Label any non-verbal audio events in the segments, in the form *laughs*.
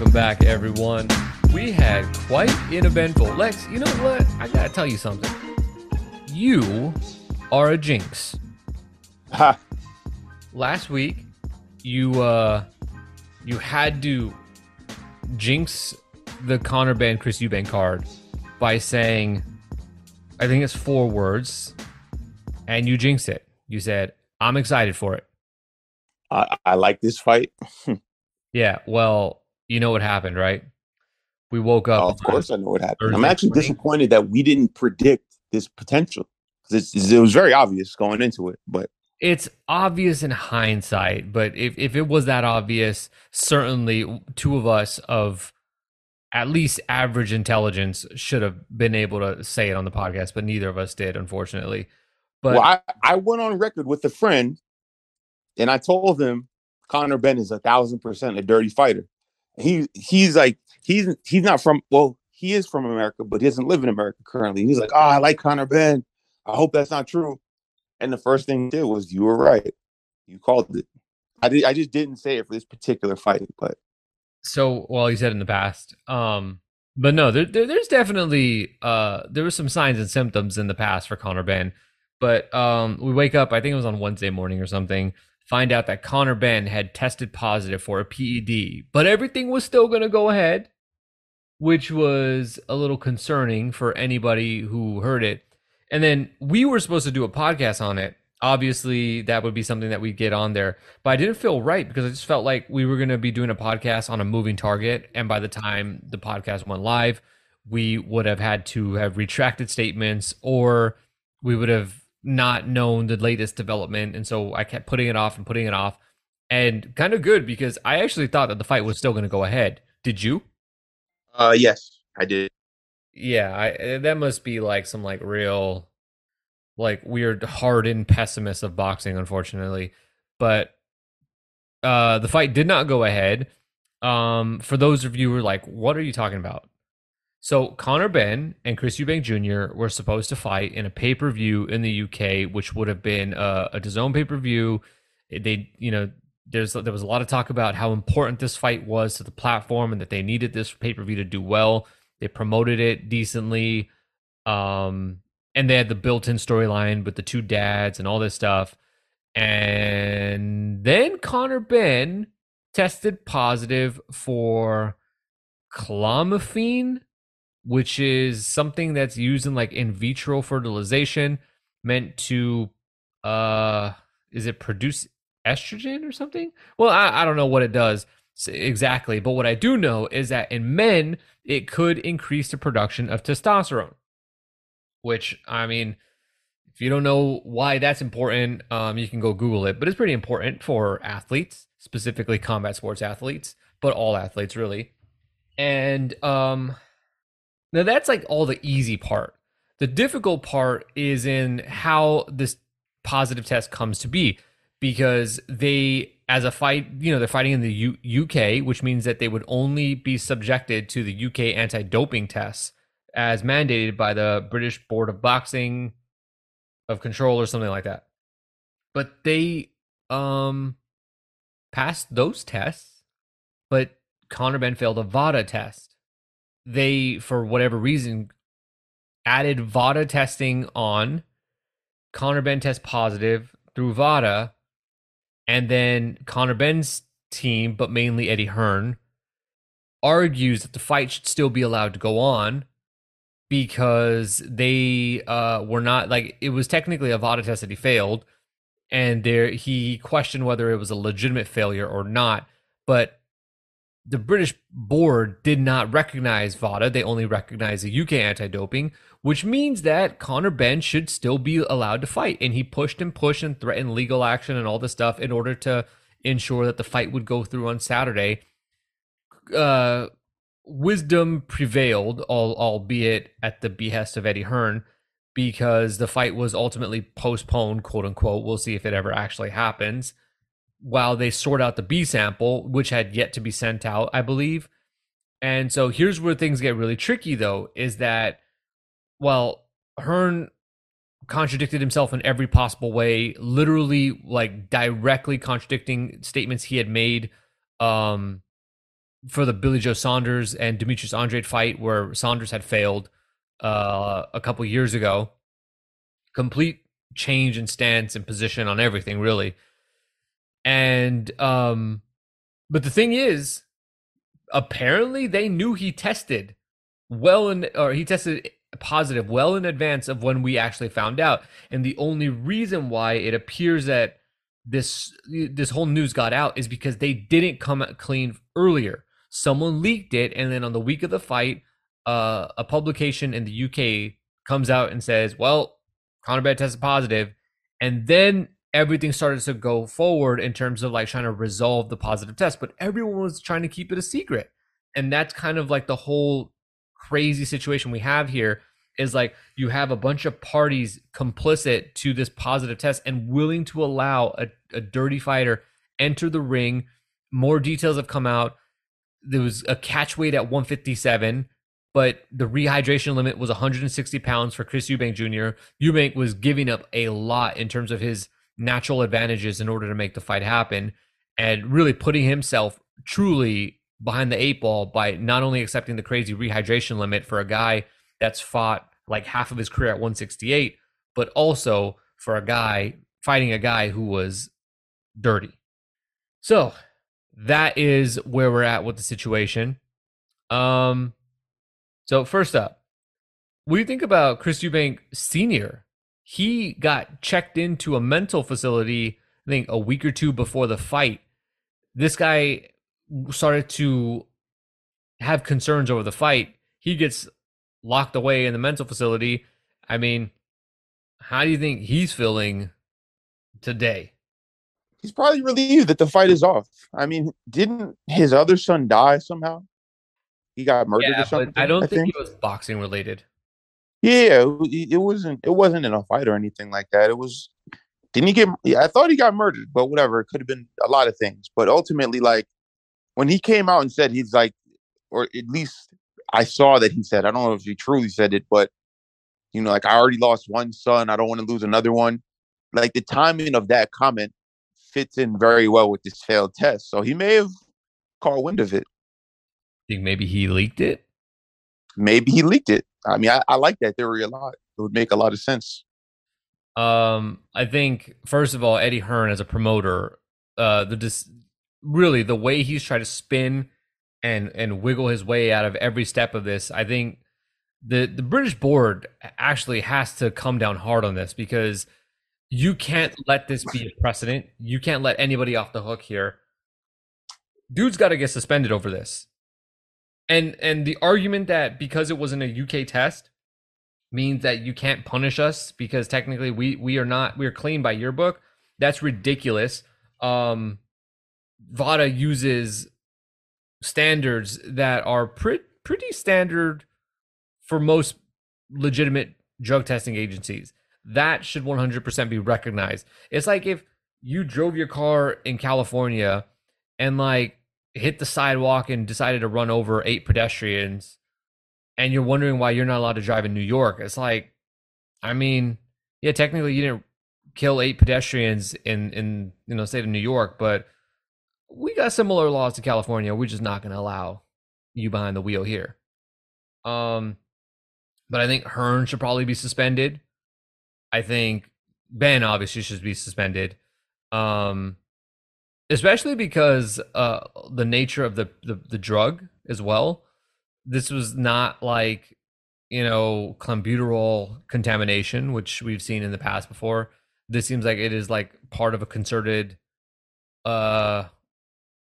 Welcome back, everyone. We had quite an eventful. Lex, you know what? I gotta tell you something. You are a jinx. Ha. Last week, you uh, you had to jinx the Conor Benn Chris Eubank card by saying, I think it's four words, and you jinxed it. You said, "I'm excited for it." I, I like this fight. *laughs* Yeah. Well, you know what happened, right? We woke up. Oh, of course, I know what happened. I'm actually morning. disappointed that we didn't predict this potential because it was very obvious going into it. But it's obvious in hindsight, but if, if it was that obvious, certainly two of us of at least average intelligence should have been able to say it on the podcast, but neither of us did, unfortunately. But well, I, I went on record with a friend, and I told him Conor Benn is a thousand percent a dirty fighter. He he's like he's he's not from well he is from America, but he doesn't live in America currently. He's like, oh, I like Conor Benn. I hope that's not true. And the first thing he did was, you were right. You called it. I did. I just didn't say it for this particular fight, but so well, you said in the past. Um, but no, there, there there's definitely uh there were some signs and symptoms in the past for Conor Benn. But um we wake up, I think it was on Wednesday morning or something, find out that Conor Benn had tested positive for a PED, but everything was still gonna go ahead, which was a little concerning for anybody who heard it. And then we were supposed to do a podcast on it. Obviously, that would be something that we'd get on there. But I didn't feel right because I just felt like we were going to be doing a podcast on a moving target. And by the time the podcast went live, we would have had to have retracted statements or we would have not known the latest development. And so I kept putting it off and putting it off. And kind of good because I actually thought that the fight was still going to go ahead. Did you? uh, yes, I did. Yeah, I, eh, that must be like some like real, like weird hardened pessimist of boxing, unfortunately. But uh the fight did not go ahead. Um, for those of you who are like, what are you talking about? So Conor Benn and Chris Eubank Jr. were supposed to fight in a pay per view in the UK, which would have been a, a DAZN pay per view. They, you know, there's there was a lot of talk about how important this fight was to the platform and that they needed this pay per view to do well. They promoted it decently, um, and they had the built-in storyline with the two dads and all this stuff. And then Conor Benn tested positive for clomiphene, which is something that's used in like in vitro fertilization, meant to uh, is it produce estrogen or something? Well, I, I don't know what it does exactly, but what I do know is that in men, it could increase the production of testosterone. Which I mean, if you don't know why that's important, um, you can go Google it. But it's pretty important for athletes, specifically combat sports athletes, but all athletes really. And um, now that's like all the easy part. The difficult part is in how this positive test comes to be because they as a fight you know they're fighting in the U- uk which means that they would only be subjected to the uk anti-doping tests as mandated by the british board of boxing of control or something like that but they um passed those tests but Conor Benn failed a VADA test. They, for whatever reason, added VADA testing on. Conor Benn test positive through VADA, and then Conor Benn's team, but mainly Eddie Hearn, argues that the fight should still be allowed to go on because they uh, were not like it was technically a VADA test that he failed, and there he questioned whether it was a legitimate failure or not. But the British board did not recognize VADA; they only recognized the UK anti-doping, which means that Conor Benn should still be allowed to fight. And he pushed and pushed and threatened legal action and all this stuff in order to ensure that the fight would go through on Saturday. Uh, wisdom prevailed, albeit at the behest of Eddie Hearn, because the fight was ultimately postponed, quote unquote. We'll see if it ever actually happens. While they sort out the B sample, which had yet to be sent out, I believe. And so here's where things get really tricky, though, is that well, Hearn contradicted himself in every possible way, literally like directly contradicting statements he had made um for the Billy Joe Saunders and Demetrius Andrade fight, where Saunders had failed uh, a couple years ago. Complete change in stance and position on everything, really. And um, but the thing is, apparently they knew he tested well in or he tested positive well in advance of when we actually found out. And the only reason why it appears that this this whole news got out is because they didn't come clean earlier. Someone leaked it and then on the week of the fight uh, a publication in the UK comes out and says well Conor Benn tested positive. And then everything started to go forward in terms of like trying to resolve the positive test but everyone was trying to keep it a secret and that's kind of like the whole crazy situation we have here is like you have a bunch of parties complicit to this positive test and willing to allow a, a dirty fighter enter the ring. More details have come out. There was a catch weight at 157, but the rehydration limit was 160 pounds for Chris Eubank Jr. Eubank was giving up a lot in terms of his natural advantages in order to make the fight happen and really putting himself truly behind the eight ball by not only accepting the crazy rehydration limit for a guy that's fought like half of his career at 168, but also for a guy fighting a guy who was dirty. So that is where we're at with the situation. Um, so first up, what do you think about Chris Eubank Sr.? He got checked into a mental facility, I think a week or two before the fight. This guy started to have concerns over the fight. He gets locked away in the mental facility. I mean, how do you think he's feeling today? He's probably relieved that the fight is off. I mean, didn't his other son die somehow? He got murdered yeah, or something. I don't I think, think, it was boxing related. Yeah, it, it wasn't. It wasn't in a fight or anything like that. It was. Didn't he get? Yeah, I thought he got murdered, but whatever. It could have been a lot of things. But ultimately, like when he came out and said he's like, or at least I saw that he said, I don't know if he truly said it, but you know, like I already lost one son, I don't want to lose another one. Like the timing of that comment fits in very well with this failed test. So he may have caught wind of it. Think maybe he leaked it? Maybe he leaked it. I mean, I, I like that theory a lot. It would make a lot of sense. Um, I think first of all, Eddie Hearn as a promoter, uh, the dis- really the way he's trying to spin and and wiggle his way out of every step of this. I think the the British board actually has to come down hard on this because you can't let this be a precedent. You can't let anybody off the hook here. Dude's got to get suspended over this. And and the argument that because it wasn't a UK test means that you can't punish us because technically we we are not we're clean by your book. That's ridiculous. Um VADA uses standards that are pretty pretty standard for most legitimate drug testing agencies. That should 100% be recognized. It's like if you drove your car in California and like hit the sidewalk and decided to run over eight pedestrians and you're wondering why you're not allowed to drive in New York. It's like I mean, yeah, technically you didn't kill eight pedestrians in in you know state of New York, but we got similar laws to California. We're just not going to allow you behind the wheel here. Um, but I think Hearn should probably be suspended. I think Benn obviously should be suspended. Um, especially because uh the nature of the, the the drug as well. This was not like you know clenbuterol contamination, which we've seen in the past before. This seems like it is like part of a concerted uh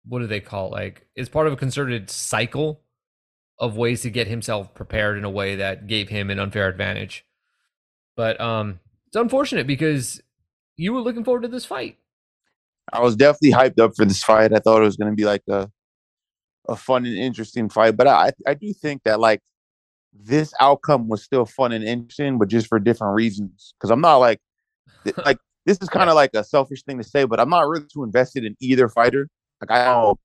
what do they call it? like it's part of a concerted cycle of ways to get himself prepared in a way that gave him an unfair advantage. But um it's unfortunate because you were looking forward to this fight. I was definitely hyped up for this fight. I thought it was going to be like a a fun and interesting fight, but I I do think that like this outcome was still fun and interesting, but just for different reasons. Because I'm not like *laughs* like this is kind of like a selfish thing to say, but I'm not really too invested in either fighter. Like I don't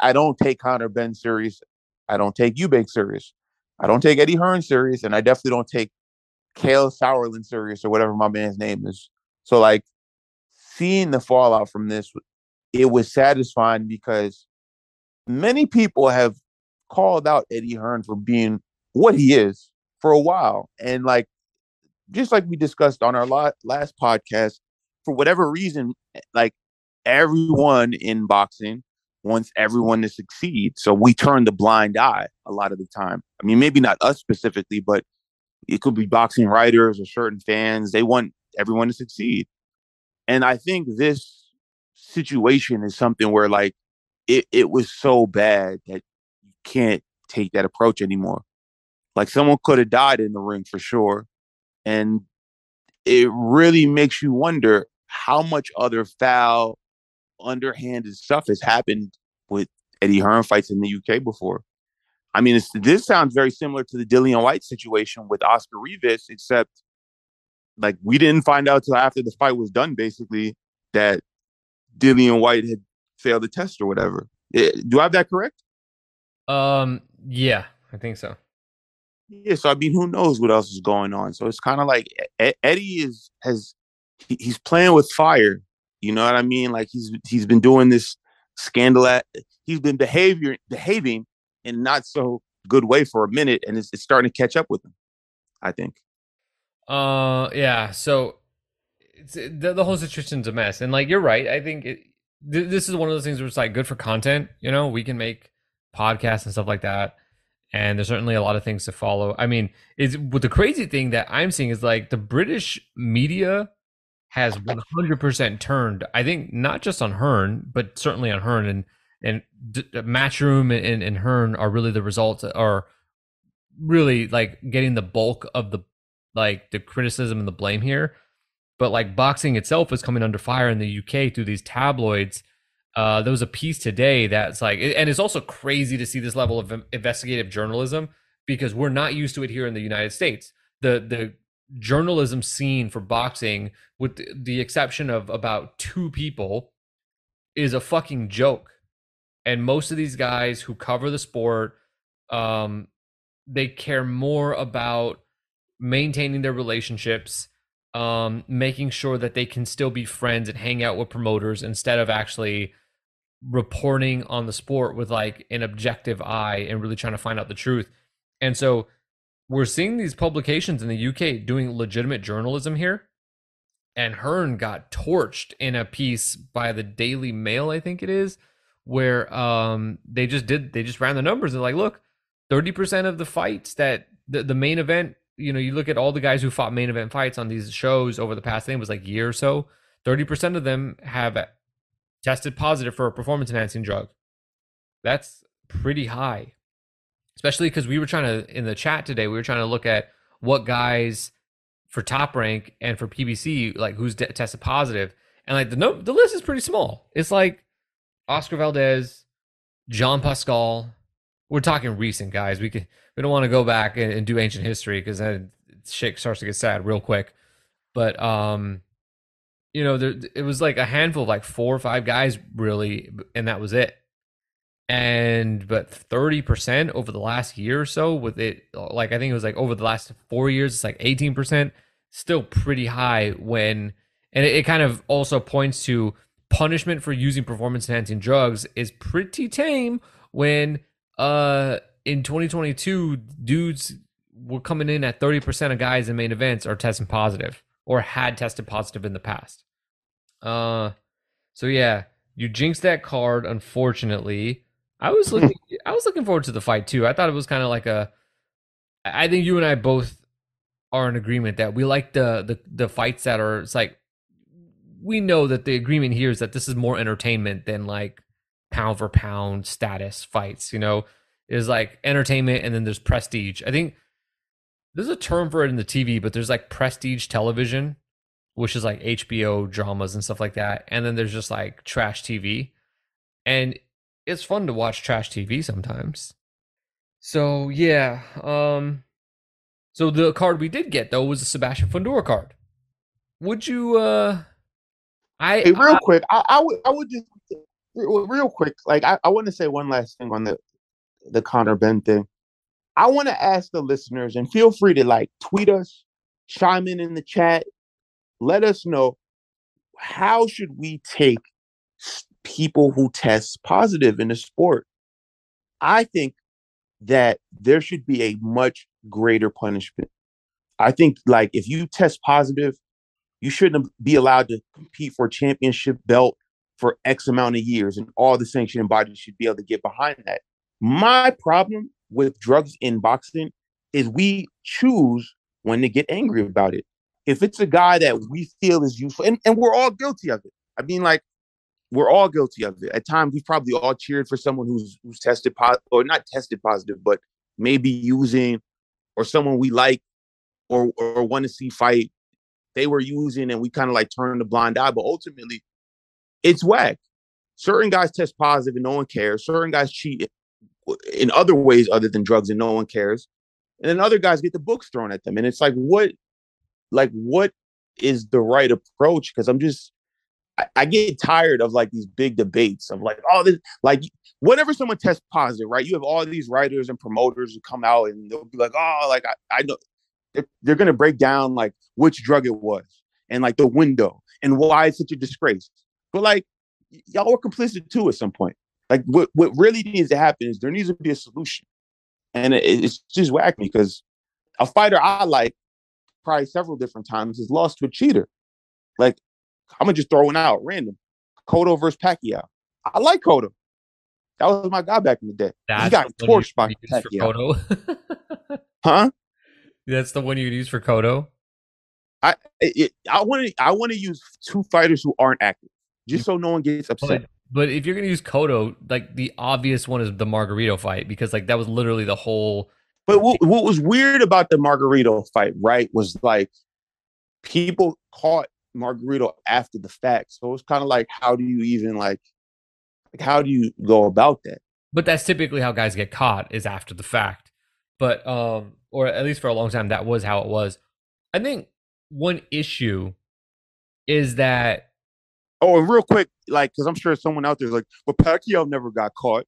I don't take Conor Benn serious. I don't take Eubank serious. I don't take Eddie Hearn serious, and I definitely don't take Kalle Sauerland serious or whatever my man's name is. So like seeing the fallout from this, it was satisfying because many people have called out Eddie Hearn for being what he is for a while. And like, just like we discussed on our last podcast, for whatever reason, eh, like everyone in boxing wants everyone to succeed. So we turn the blind eye a lot of the time. I mean, maybe not us specifically, but it could be boxing writers or certain fans. They want everyone to succeed. And I think this situation is something where like it, it was so bad that you can't take that approach anymore. Like someone could have died in the ring for sure. And it really makes you wonder how much other foul, underhanded stuff has happened with Eddie Hearn fights in the UK before. I mean, this sounds very similar to the Dillian Whyte situation with Oscar Rivas, except like we didn't find out till after the fight was done, basically, that Dillian Whyte had failed the test or whatever. Eh, do I have that correct? Um, yeah, I think so. Yeah, so I mean, who knows what else is going on? So it's kind of like Eddie is has he's playing with fire. You know what I mean? Like he's he's been doing this scandal at he's been behavior behaving in not so good way for a minute, and it's, it's starting to catch up with him. I think. Uh, yeah. So it's the, the whole situation's a mess, and like you're right. I think it, th- this is one of those things where it's like good for content. You know, we can make podcasts and stuff like that, and there's certainly a lot of things to follow. I mean, is what the crazy thing that I'm seeing is like the British media has 100% turned. I think not just on Hearn, but certainly on Hearn and and D- Matchroom and, and Hearn are really the results are really like getting the bulk of the like the criticism and the blame here but like boxing itself is coming under fire in the UK through these tabloids. Uh, there was a piece today that's like, and it's also crazy to see this level of investigative journalism because we're not used to it here in the United States. The the journalism scene for boxing, with the exception of about two people, is a fucking joke. And most of these guys who cover the sport, um, they care more about maintaining their relationships um, making sure that they can still be friends and hang out with promoters instead of actually reporting on the sport with like an objective eye and really trying to find out the truth. And so we're seeing these publications in the UK doing legitimate journalism here. And Hearn got torched in a piece by the Daily Mail, I think it is, where um, they just did they just ran the numbers and like, look, 30% of the fights that the, the main event you know, you look at all the guys who fought main event fights on these shows over the past, it was like year or so, 30% of them have tested positive for a performance enhancing drug. That's pretty high. Especially because we were trying to, in the chat today, we were trying to look at what guys for top rank and for PBC, like who's de- tested positive. And like the no, the list is pretty small. It's like Oscar Valdez, Jean Pascal. We're talking recent guys. We could we don't want to go back and, and do ancient history because then shit starts to get sad real quick. But um, you know, there it was like a handful of like four or five guys really, and that was it. And but thirty percent over the last year or so with it, like I think it was like over the last four years, it's like eighteen percent. Still pretty high when, and it, it kind of also points to punishment for using performance enhancing drugs is pretty tame when uh in 2022, dudes were coming in at 30% of guys in main events are testing positive or had tested positive in the past. Uh, so yeah, you jinxed that card. Unfortunately, I was looking. I was looking forward to the fight too. I thought it was kind of like a. I think you and I both are in agreement that we like the the the fights that are. It's like we know that the agreement here is that this is more entertainment than like pound for pound status fights. You know, is like entertainment and then there's prestige. I think there's a term for it in the TV, but there's like prestige television, which is like HBO dramas and stuff like that. And then there's just like trash TV. And it's fun to watch trash TV sometimes. So yeah, um so the card we did get though was a Sebastian Fundora card. Would you uh I hey, real I, quick, I, I would I would just real quick, like I, I want to say one last thing on the the Conor Benn thing. I want to ask the listeners, and feel free to like tweet us, chime in in the chat, let us know how should we take people who test positive in the sport. I think that there should be a much greater punishment. I think like if you test positive, you shouldn't be allowed to compete for a championship belt for X amount of years, and all the sanctioning bodies should be able to get behind that. My problem with drugs in boxing is we choose when to get angry about it. If it's a guy that we feel is useful, and, and we're all guilty of it. I mean, like, we're all guilty of it. At times, we've probably all cheered for someone who's who's tested positive, or not tested positive, but maybe using, or someone we like, or or want to see fight. They were using, and we kind of like turned a blind eye. But ultimately, it's whack. Certain guys test positive, and no one cares. Certain guys cheat in other ways other than drugs, and no one cares. And then other guys get the books thrown at them, and it's like, what, like, what is the right approach? Because I'm just I, I, get tired of like these big debates of like, oh, this like whenever someone tests positive, right? You have all these writers and promoters who come out and they'll be like, oh, like I, I know they're, they're gonna break down like which drug it was and like the window and why it's such a disgrace. But like y'all were complicit too at some point. Like what what really needs to happen is there needs to be a solution, and it, it's just whack me because a fighter I like probably several different times has lost to a cheater. Like I'm gonna just throw one out random. Cotto versus Pacquiao. I like Cotto. That was my guy back in the day. That's he got torched by Pacquiao. *laughs* huh? That's the one you'd use for Cotto. I it, I want to I want to use two fighters who aren't active, just so no one gets upset. But, but if you're gonna use Cotto, like the obvious one is the Margarito fight because like that was literally the whole. But what, what was weird about the Margarito fight, right, was like people caught Margarito after the fact. So it's kind of like, how do you even like, like, how do you go about that? But that's typically how guys get caught is after the fact. But um, or at least for a long time, that was how it was. I think one issue is that. Oh, and real quick, like, because I'm sure someone out there's like, but Pacquiao never got caught,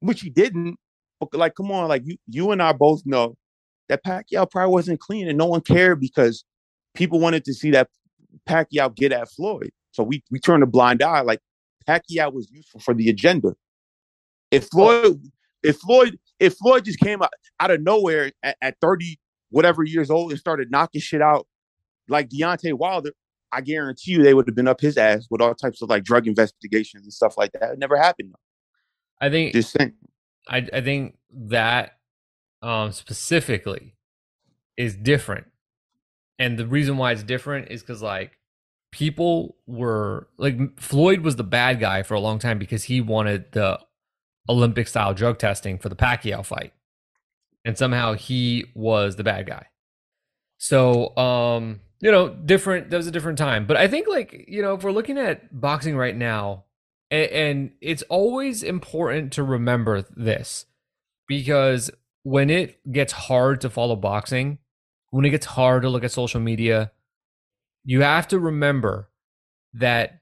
which he didn't. But like, come on, like you, you and I both know that Pacquiao probably wasn't clean, and no one cared because people wanted to see that Pacquiao get at Floyd. So we we turned a blind eye. Like Pacquiao was useful for the agenda. If Floyd, if Floyd, if Floyd just came out, out of nowhere at, at 30 whatever years old and started knocking shit out like Deontay Wilder, I guarantee you they would have been up his ass with all types of like drug investigations and stuff like that. It never happened. I think just saying. I I think that um specifically is different and the reason why it's different is because like people were like Floyd was the bad guy for a long time because he wanted the Olympic style drug testing for the Pacquiao fight. And somehow he was the bad guy. So, um, you know, different, that was a different time. But I think, like, you know, if we're looking at boxing right now, and, and it's always important to remember this because when it gets hard to follow boxing, when it gets hard to look at social media, you have to remember that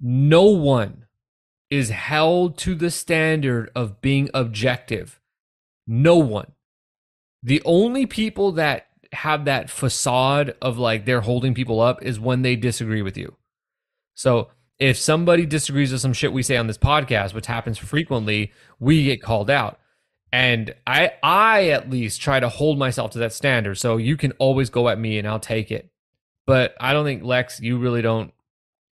no one is held to the standard of being objective. No one. The only people that have that facade of like they're holding people up is when they disagree with you. So if somebody disagrees with some shit we say on this podcast, which happens frequently, we get called out. And i i at least try to hold myself to that standard. So you can always go at me and i'll take it. But i don't think lex you really don't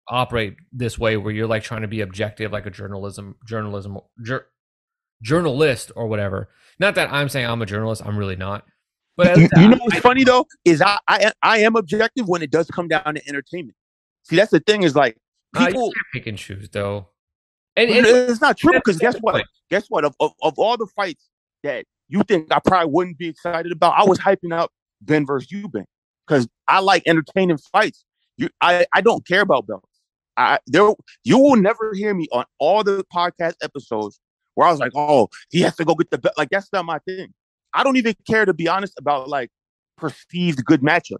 operate this way where you're like trying to be objective like a journalism journalism jur, journalist or whatever. Not that i'm saying i'm a journalist. I'm really not but you, you know what's I, funny though is I, I i am objective when it does come down to entertainment see that's the thing is like people uh, pick and choose though and, and it's not true because guess what? Guess what? Of, of, of all the fights that you think I probably wouldn't be excited about, I was hyping up Benn versus Eubank because I like entertaining fights. You, I, I don't care about belts. I there you will never hear me on all the podcast episodes where I was like, oh, he has to go get the belt. Like that's not my thing. I don't even care to be honest about like perceived good matchups,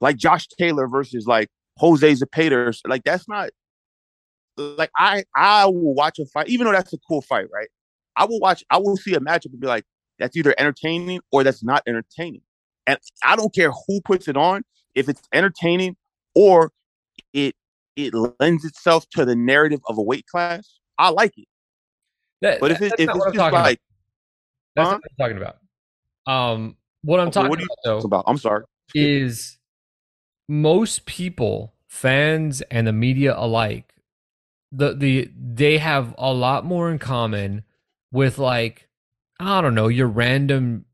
like Josh Taylor versus like Jose Zepeda. Like that's not like I I will watch a fight, even though that's a cool fight, right? I will watch, I will see a matchup and be like, that's either entertaining or that's not entertaining. And I don't care who puts it on, if it's entertaining or it it lends itself to the narrative of a weight class, I like it. That, but if, it, if it's just like That's Huh? what I'm talking about. Um, what I'm talking what about though about. I'm sorry. is most people, fans and the media alike, the the they have a lot more in common with like I don't know your random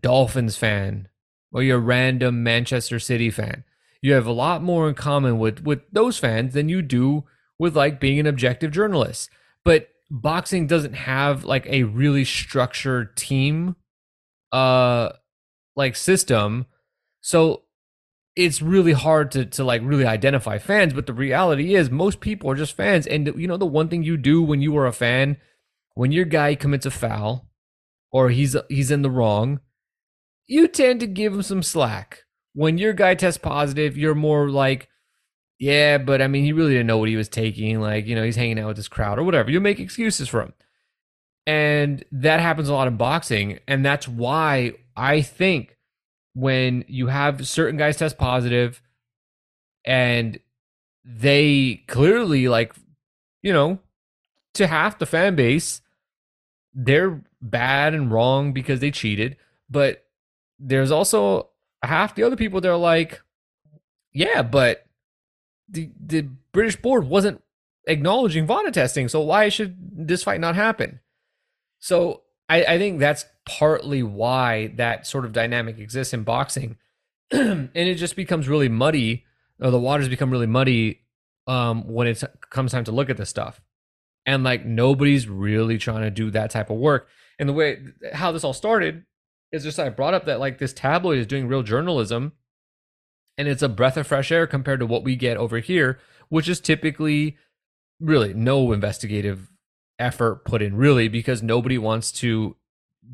Dolphins fan or your random Manchester City fan. You have a lot more in common with with those fans than you do with like being an objective journalist. But boxing doesn't have like a really structured team uh like system. So it's really hard to to like really identify fans, but the reality is most people are just fans. And you know the one thing you do when you are a fan, when your guy commits a foul or he's he's in the wrong, you tend to give him some slack. When your guy tests positive, you're more like, yeah, but I mean, he really didn't know what he was taking. Like, you know, he's hanging out with this crowd or whatever. You make excuses for him. And that happens a lot in boxing. And that's why I think when you have certain guys test positive and they clearly, like, you know, to half the fan base, they're bad and wrong because they cheated. But there's also half the other people that are like, yeah, but the the British board wasn't acknowledging VADA testing, so why should this fight not happen? So I, I think that's partly why that sort of dynamic exists in boxing, *clears throat* and it just becomes really muddy, or the waters become really muddy um, when it comes time to look at this stuff, and like nobody's really trying to do that type of work. And the way how this all started is just I brought up that like this tabloid is doing real journalism and it's a breath of fresh air compared to what we get over here, which is typically really no investigative effort put in, really, because nobody wants to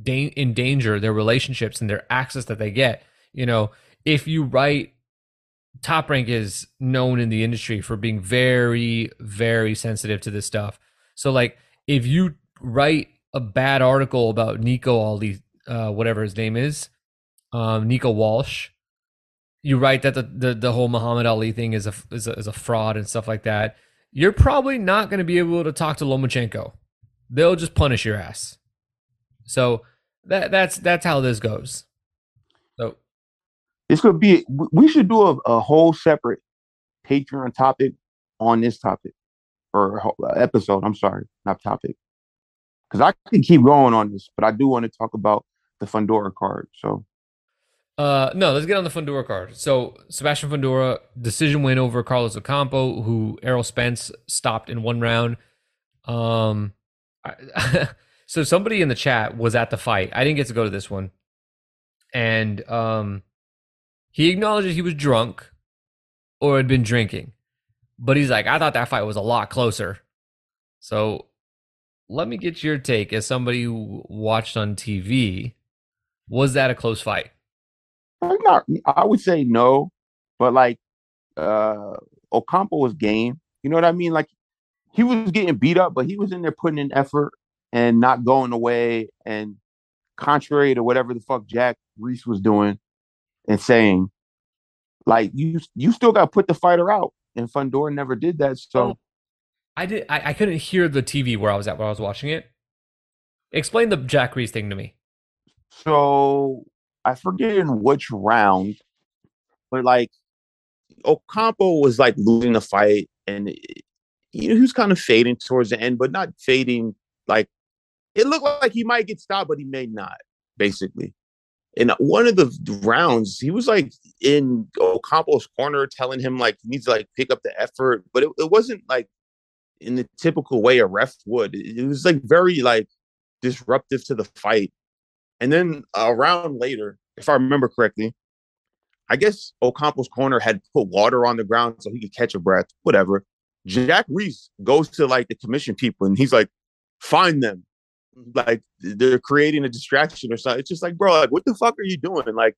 da- endanger their relationships and their access that they get. You know, if you write, Top Rank is known in the industry for being very, very sensitive to this stuff. So, like, if you write a bad article about Nico Ali, uh, whatever his name is, um, Nico Walsh, you write that the, the, the whole Muhammad Ali thing is a, is a is a fraud and stuff like that. You're probably not going to be able to talk to Lomachenko. They'll just punish your ass. So that that's that's how this goes. So This could be. We should do a, a whole separate Patreon topic on this topic or episode. I'm sorry, not topic. Because I can keep going on this, but I do want to talk about the Fundora card. So Uh, no, let's get on the Fundora card. So Sebastian Fundora decision win over Carlos Ocampo, who Errol Spence stopped in one round. Um, I, *laughs* so somebody in the chat was at the fight. I didn't get to go to this one, and um, he acknowledged he was drunk or had been drinking, but he's like, I thought that fight was a lot closer. So let me get your take as somebody who watched on TV. Was that a close fight? Not. I would say no, but like uh Ocampo was game. You know what I mean? Like he was getting beat up, but he was in there putting in effort and not going away. And contrary to whatever the fuck Jack Reiss was doing and saying, like you you still got to put the fighter out, and Fundora never did that. So Oh. I did. I, I couldn't hear the TV where I was at when I was watching it. Explain the Jack Reiss thing to me. so I forget in which round, but like Ocampo was like losing the fight, and you know, he was kind of fading towards the end, but not fading like it looked like he might get stopped, but he may not, basically. In one of the rounds, he was like in Ocampo's corner, telling him like he needs to like pick up the effort, but it, it wasn't like in the typical way a ref would. It was like very like disruptive to the fight. And then around later, if I remember correctly, I guess Ocampo's corner had put water on the ground so he could catch a breath, whatever. Jack Reiss goes to like the commission people and he's like, find them. Like they're creating a distraction or something. It's just like, bro, like, what the fuck are you doing? Like,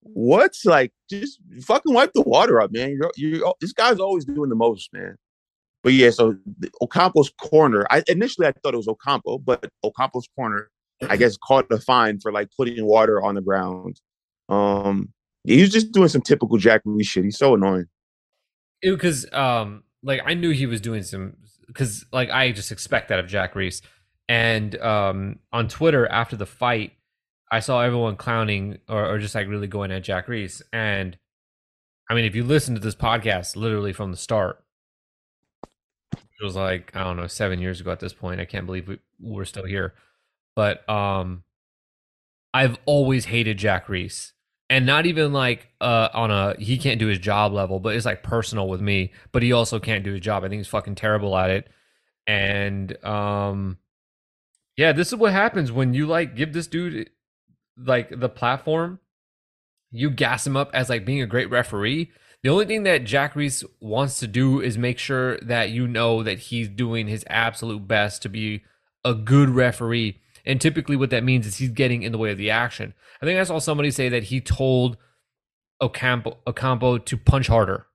what's like, just fucking wipe the water up, man. You're, you're, this guy's always doing the most, man. But yeah, so Ocampo's corner, I initially I thought it was Ocampo, but Ocampo's corner, I guess, caught a fine for like putting water on the ground. Um, he was just doing some typical Jack Reiss shit. He's so annoying. Because um, like I knew he was doing some because like I just expect that of Jack Reiss, And um, on Twitter after the fight, I saw everyone clowning or, or just like really going at Jack Reiss. And I mean, if you listen to this podcast literally from the start, it was like, I don't know, seven years ago at this point. I can't believe we, we're still here. But um, I've always hated Jack Reiss, And not even like uh, on a he can't do his job level, but it's like personal with me. But he also can't do his job. I think he's fucking terrible at it. And um, yeah, this is what happens when you like give this dude like the platform. You gas him up as like being a great referee. The only thing that Jack Reiss wants to do is make sure that you know that he's doing his absolute best to be a good referee. And typically, what that means is he's getting in the way of the action. I think I saw somebody say that he told Ocampo, Ocampo to punch harder.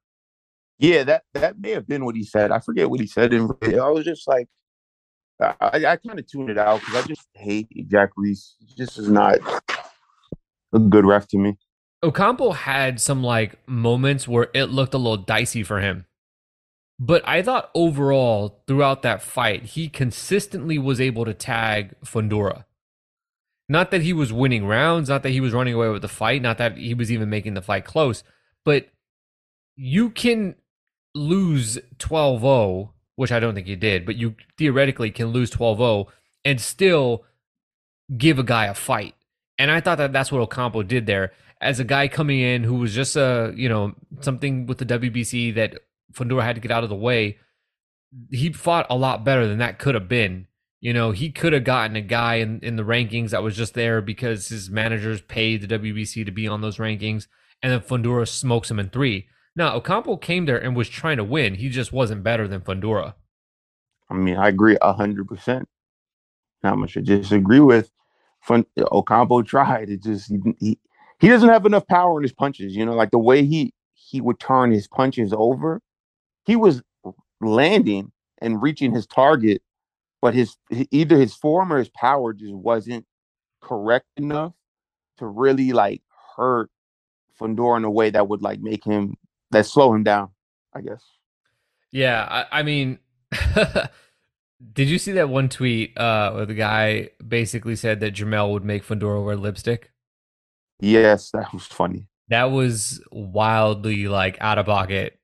Yeah, that that may have been what he said. I forget what he said. And I was just like, I, I kind of tuned it out because I just hate Jack Reiss. just is not a good ref to me. Ocampo had some like moments where it looked a little dicey for him. But I thought overall throughout that fight, he consistently was able to tag Fundora. Not that he was winning rounds, not that he was running away with the fight, not that he was even making the fight close, but you can lose 12 0, which I don't think he did, but you theoretically can lose 12 0 and still give a guy a fight. And I thought that that's what Ocampo did there as a guy coming in who was just a you know something with the WBC that Fundora had to get out of the way. He fought a lot better than that could have been. You know, he could have gotten a guy in, in the rankings that was just there because his managers paid the WBC to be on those rankings, and then Fundora smokes him in three. Now, Ocampo came there and was trying to win. He just wasn't better than Fundora. I mean, I agree hundred percent. Not much to disagree with. Fun, Ocampo tried. It just he, he he doesn't have enough power in his punches. You know, like the way he he would turn his punches over, he was landing and reaching his target, but his either his form or his power just wasn't correct enough to really like hurt Fundora in a way that would like make him that slow him down. I guess. Yeah, I, I mean. *laughs* Did you see that one tweet uh, where the guy basically said that Jermell would make Fundora wear lipstick? Yes, that was funny. That was wildly like out of pocket.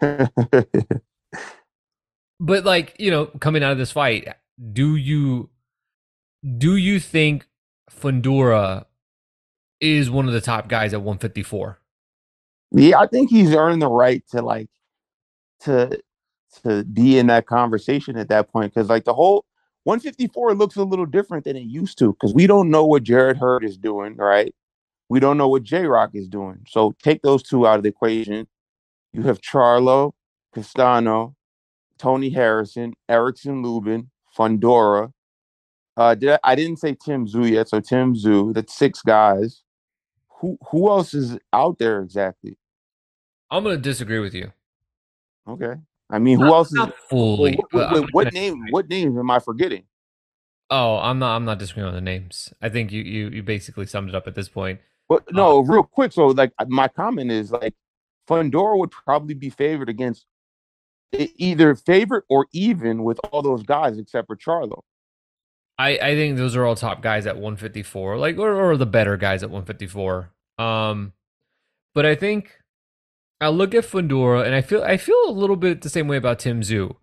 *laughs* but like, you know, coming out of this fight, do you do you think Fundora is one of the top guys at 154? Yeah, I think he's earned the right to like to to be in that conversation at that point because like the whole 154 looks a little different than it used to because we don't know what Jarrett Hurd is doing, right? We don't know what J Rock is doing. So take those two out of the equation. You have Charlo, Castano, Tony Harrison, Erickson Lubin, Fundora. Uh, did I, I didn't say Tim Tszyu yet, so Tim Tszyu. That's six guys. Who who else is out there exactly? I'm gonna disagree with you. Okay. I mean, who else is fully? What, what, what name? What names am I forgetting? Oh, I'm not. I'm not disagreeing on the names. I think you you you basically summed it up at this point. But no, real quick. So, like, my comment is like, Fundora would probably be favored against either favorite or even with all those guys except for Charlo. I, I think those are all top guys at 154, like or, or the better guys at 154. Um, but I think I look at Fundora and I feel I feel a little bit the same way about Tim Tszyu.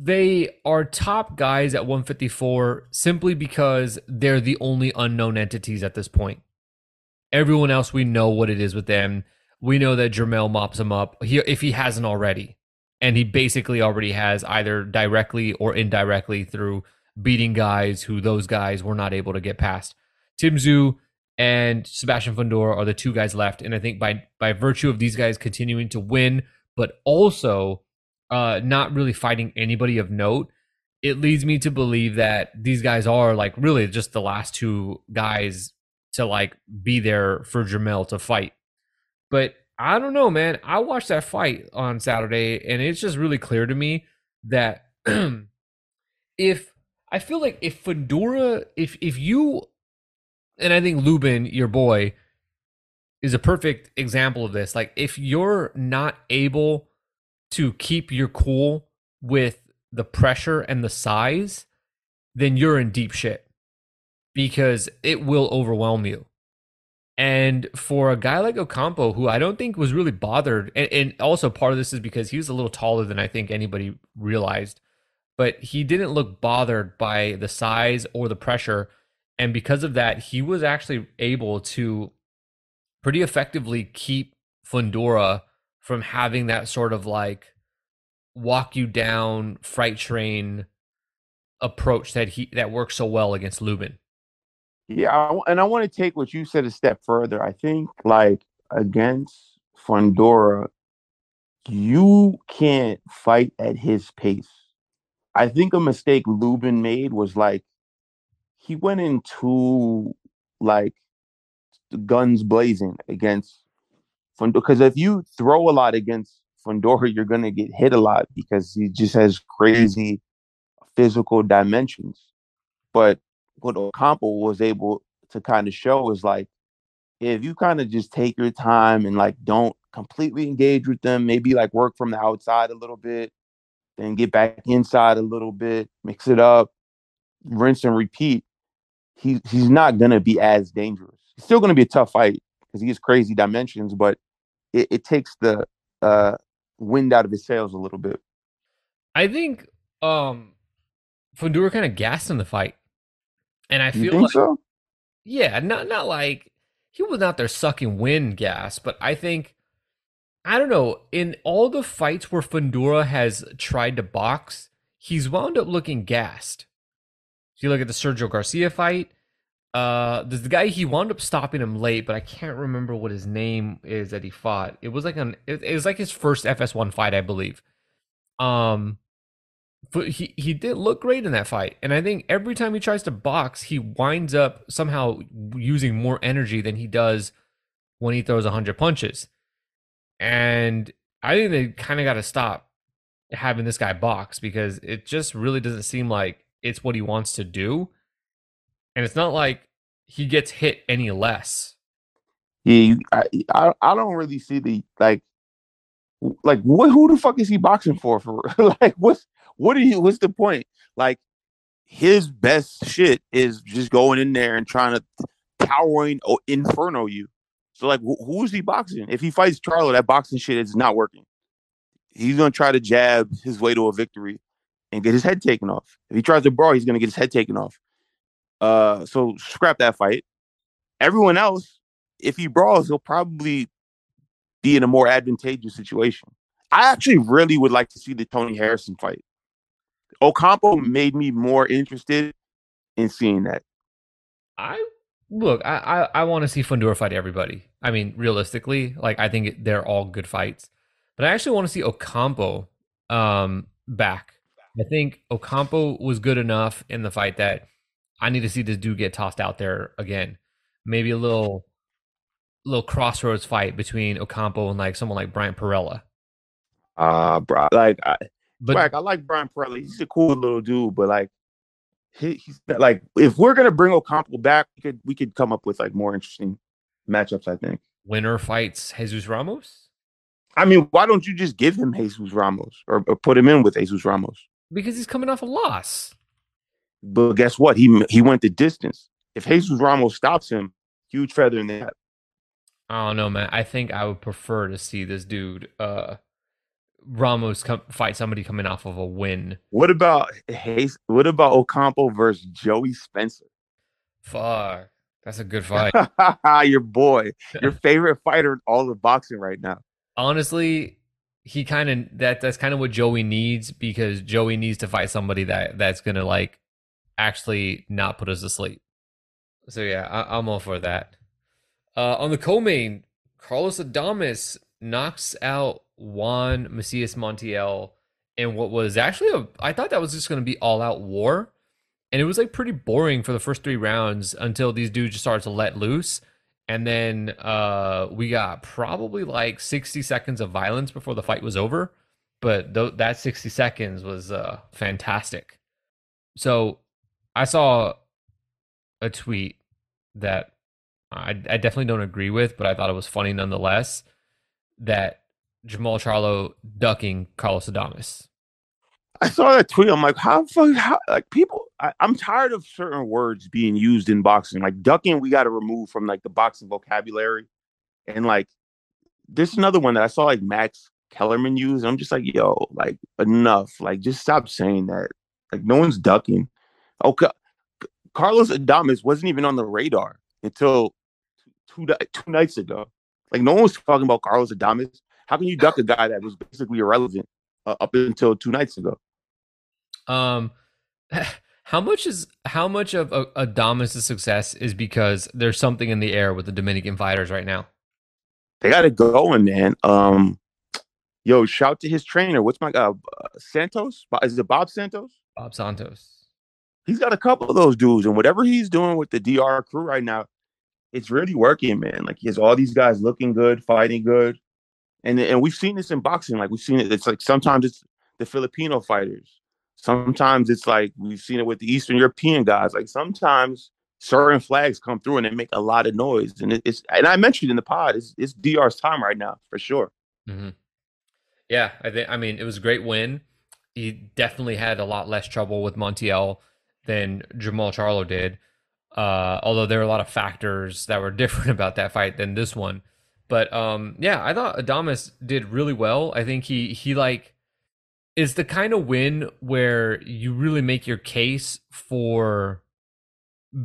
They are top guys at 154 simply because they're the only unknown entities at this point. Everyone else, we know what it is with them. We know that Jermell mops him up he, if he hasn't already. And he basically already has either directly or indirectly through beating guys who those guys were not able to get past. Tim Tszyu and Sebastian Fundora are the two guys left. And I think by by virtue of these guys continuing to win, but also uh, not really fighting anybody of note, it leads me to believe that these guys are like really just the last two guys to like be there for Jermell to fight. But I don't know, man. I watched that fight on Saturday, and it's just really clear to me that *clears throat* if I feel like if Fedora, if if you, and I think Lubin, your boy, is a perfect example of this. Like if you're not able to keep your cool with the pressure and the size, then you're in deep shit because it will overwhelm you. And for a guy like Ocampo, who I don't think was really bothered, and, and, also part of this is because he was a little taller than I think anybody realized, but he didn't look bothered by the size or the pressure. And because of that, he was actually able to pretty effectively keep Fundora from having that sort of like walk you down freight train approach that he that works so well against Lubin. Yeah, and I want to take what you said a step further. I think like against Fundora, you can't fight at his pace. I think a mistake Lubin made was like he went into like guns blazing against Fundora because if you throw a lot against Fundora, you're gonna get hit a lot because he just has crazy physical dimensions. But what Ocampo was able to kind of show is like if you kind of just take your time and like don't completely engage with them, maybe like work from the outside a little bit, then get back inside a little bit, mix it up, rinse and repeat. He he's not gonna be as dangerous. It's still gonna be a tough fight because he has crazy dimensions, but it, it takes the uh, wind out of his sails a little bit. I think um Fundora kind of gassed in the fight. And I feel like, so? yeah, not not like he was out there sucking wind gas, but I think I don't know. In all the fights where Fundora has tried to box, he's wound up looking gassed. If you look at the Sergio Garcia fight, uh, there's the guy he wound up stopping him late, but I can't remember what his name is that he fought. It was like an it, it was like his first FS1 fight, I believe. Um, but he he did look great in that fight, and I think every time he tries to box, he winds up somehow using more energy than he does when he throws hundred punches. And I think they kind of got to stop having this guy box because it just really doesn't seem like it's what he wants to do, and it's not like he gets hit any less. Yeah, I I, I don't really see the like like what who the fuck is he boxing for for *laughs* like what's what are you? What's the point? Like his best shit is just going in there and trying to towering or inferno you. So like, wh- who is he boxing? If he fights Charlo, that boxing shit is not working. He's gonna try to jab his way to a victory and get his head taken off. If he tries to brawl, he's gonna get his head taken off. Uh, so scrap that fight. Everyone else, if he brawls, he'll probably be in a more advantageous situation. I actually really would like to see the Tony Harrison fight. Ocampo made me more interested in seeing that. I look, I I, I want to see Fundora fight everybody. I mean, realistically, like I think they're all good fights, but I actually want to see Ocampo um back. I think Ocampo was good enough in the fight that I need to see this dude get tossed out there again. Maybe a little little crossroads fight between Ocampo and like someone like Bryant Perrella. Uh bro, like I, but like, I like Bryant Perrella. He's a cool little dude, but like he, he's like if we're gonna bring Ocampo back, we could we could come up with like more interesting matchups. I think winner fights Jesus Ramos. I mean, why don't you just give him Jesus Ramos or, or put him in with Jesus Ramos? Because he's coming off a loss. But guess what? He he went the distance. If Jesus Ramos stops him, huge feather in the hat. I don't know, man. I think I would prefer to see this dude uh Ramos come, fight somebody coming off of a win. What about hey? What about Ocampo versus Joey Spencer? Far. that's a good fight. *laughs* your boy, your *laughs* favorite fighter in all of boxing right now. Honestly, he kind of that that's kind of what Joey needs because Joey needs to fight somebody that that's gonna like actually not put us to sleep. So yeah, I, am all for that. Uh, on the co-main, Carlos Adames knocks out Juan Macias Montiel in what was actually a I thought that was just going to be all out war. And it was like pretty boring for the first three rounds until these dudes just started to let loose. And then uh, we got probably like 60 seconds of violence before the fight was over. But th- that 60 seconds was uh, fantastic. So I saw a tweet that I, I definitely don't agree with, but I thought it was funny nonetheless. That Jermall Charlo ducking Carlos Adames. I saw that tweet. I'm like, how fuck, how, like people, I, am tired of certain words being used in boxing. Like ducking, we got to remove from like the boxing vocabulary. And like, there's another one that I saw like Max Kellerman use. I'm just like, yo, like enough. Like, just stop saying that. Like, no one's ducking. Oh, okay, Carlos Adames wasn't even on the radar until two two nights ago. Like, no one was talking about Carlos Adames. How can you duck a guy that was basically irrelevant uh, up until two nights ago? Um, *laughs* how much is how much of a, Adames' success is because there's something in the air with the Dominican fighters right now? They got it going, man. Um, yo, shout to his trainer. What's my uh, Santos? Is it Bob Santos? Bob Santos. He's got a couple of those dudes, and whatever he's doing with the DR crew right now, it's really working, man. Like he has all these guys looking good, fighting good, and and we've seen this in boxing. Like we've seen it. It's like sometimes it's the Filipino fighters, sometimes it's like we've seen it with the Eastern European guys. Like sometimes certain flags come through and they make a lot of noise. And it's and I mentioned in the pod, it's, it's DR's time right now for sure. Mm-hmm. Yeah, I think. I mean, it was a great win. He definitely had a lot less trouble with Montiel than Jermall Charlo did. Uh, although there were a lot of factors that were *laughs* different about that fight than this one. But um, yeah, I thought Adames did really well. I think he he like is the kind of win where you really make your case for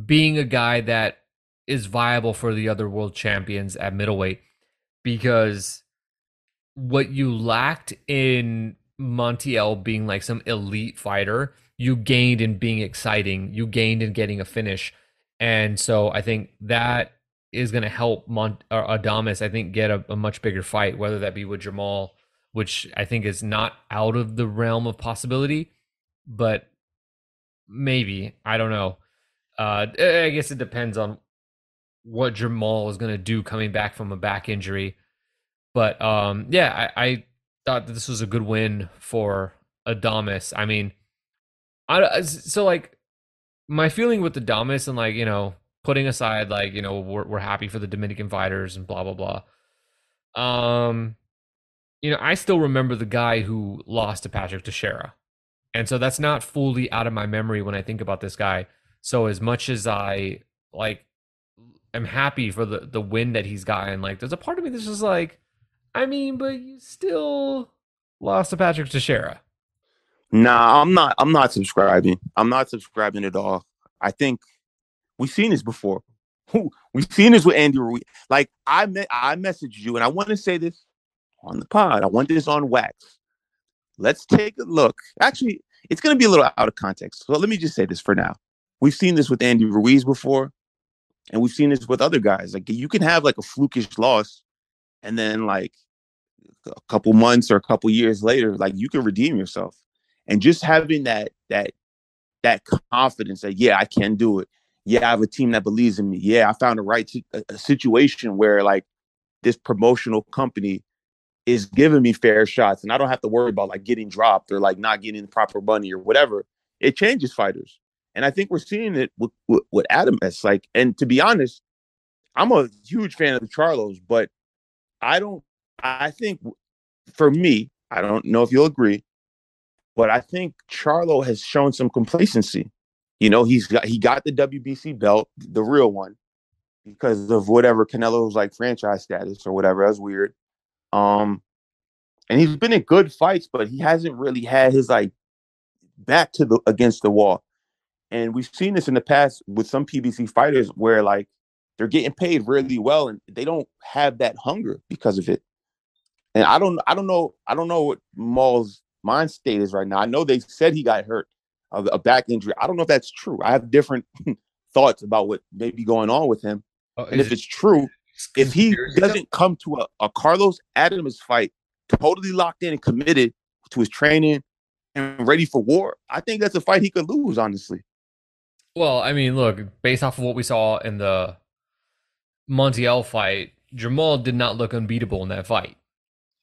being a guy that is viable for the other world champions at middleweight because what you lacked in Montiel being like some elite fighter, you gained in being exciting, you gained in getting a finish. And so I think that is going to help Mont- or Adames, I think, get a, a much bigger fight, whether that be with Jermall, which I think is not out of the realm of possibility, but maybe I don't know. Uh, I guess it depends on what Jermall is going to do coming back from a back injury. But um, yeah, I, I thought that this was a good win for Adames. I mean, I so like my feeling with Adames and like you know putting aside like you know we're we're happy for the Dominican fighters and blah blah blah. Um, you know, I still remember the guy who lost to Patrick Teixeira. And so that's not fully out of my memory when I think about this guy. So as much as I like am happy for the the win that he's gotten, like there's a part of me that's just like, I mean, but you still lost to Patrick Teixeira. Nah, I'm not I'm not subscribing. I'm not subscribing at all. I think we've seen this before. We've seen this with Andy Ruiz. Like I met I messaged you and I want to say this on the pod. I want this on wax. Let's take a look. Actually, it's going to be a little out of context. So let me just say this for now. We've seen this with Andy Ruiz before, and we've seen this with other guys. Like you can have like a flukish loss, and then like a couple months or a couple years later, like you can redeem yourself. And just having that that that confidence that yeah, I can do it. Yeah, I have a team that believes in me. Yeah, I found the right a, a situation where like this promotional company is giving me fair shots and I don't have to worry about like getting dropped or like not getting the proper money or whatever. It changes fighters. And I think we're seeing it with, with, with Adames. Like, and to be honest, I'm a huge fan of the Charlos, but I don't, I think for me, I don't know if you'll agree, but I think Charlo has shown some complacency. You know, he's got, he got the WBC belt, the real one, because of whatever Canelo's like franchise status or whatever. That's weird. Um, and he's been in good fights, but he hasn't really had his like back to the against the wall. And we've seen this in the past with some PBC fighters where like they're getting paid really well and they don't have that hunger because of it. And I don't I don't know I don't know what Maul's mind state is right now. I know they said he got hurt a back injury. I don't know if that's true. I have different *laughs* thoughts about what may be going on with him. Oh, and if it's true, if he doesn't come to a, a Carlos Adames fight totally locked in and committed to his training and ready for war, I think that's a fight he could lose, honestly. Well, I mean, look, based off of what we saw in the Montiel fight, Jermall did not look unbeatable in that fight.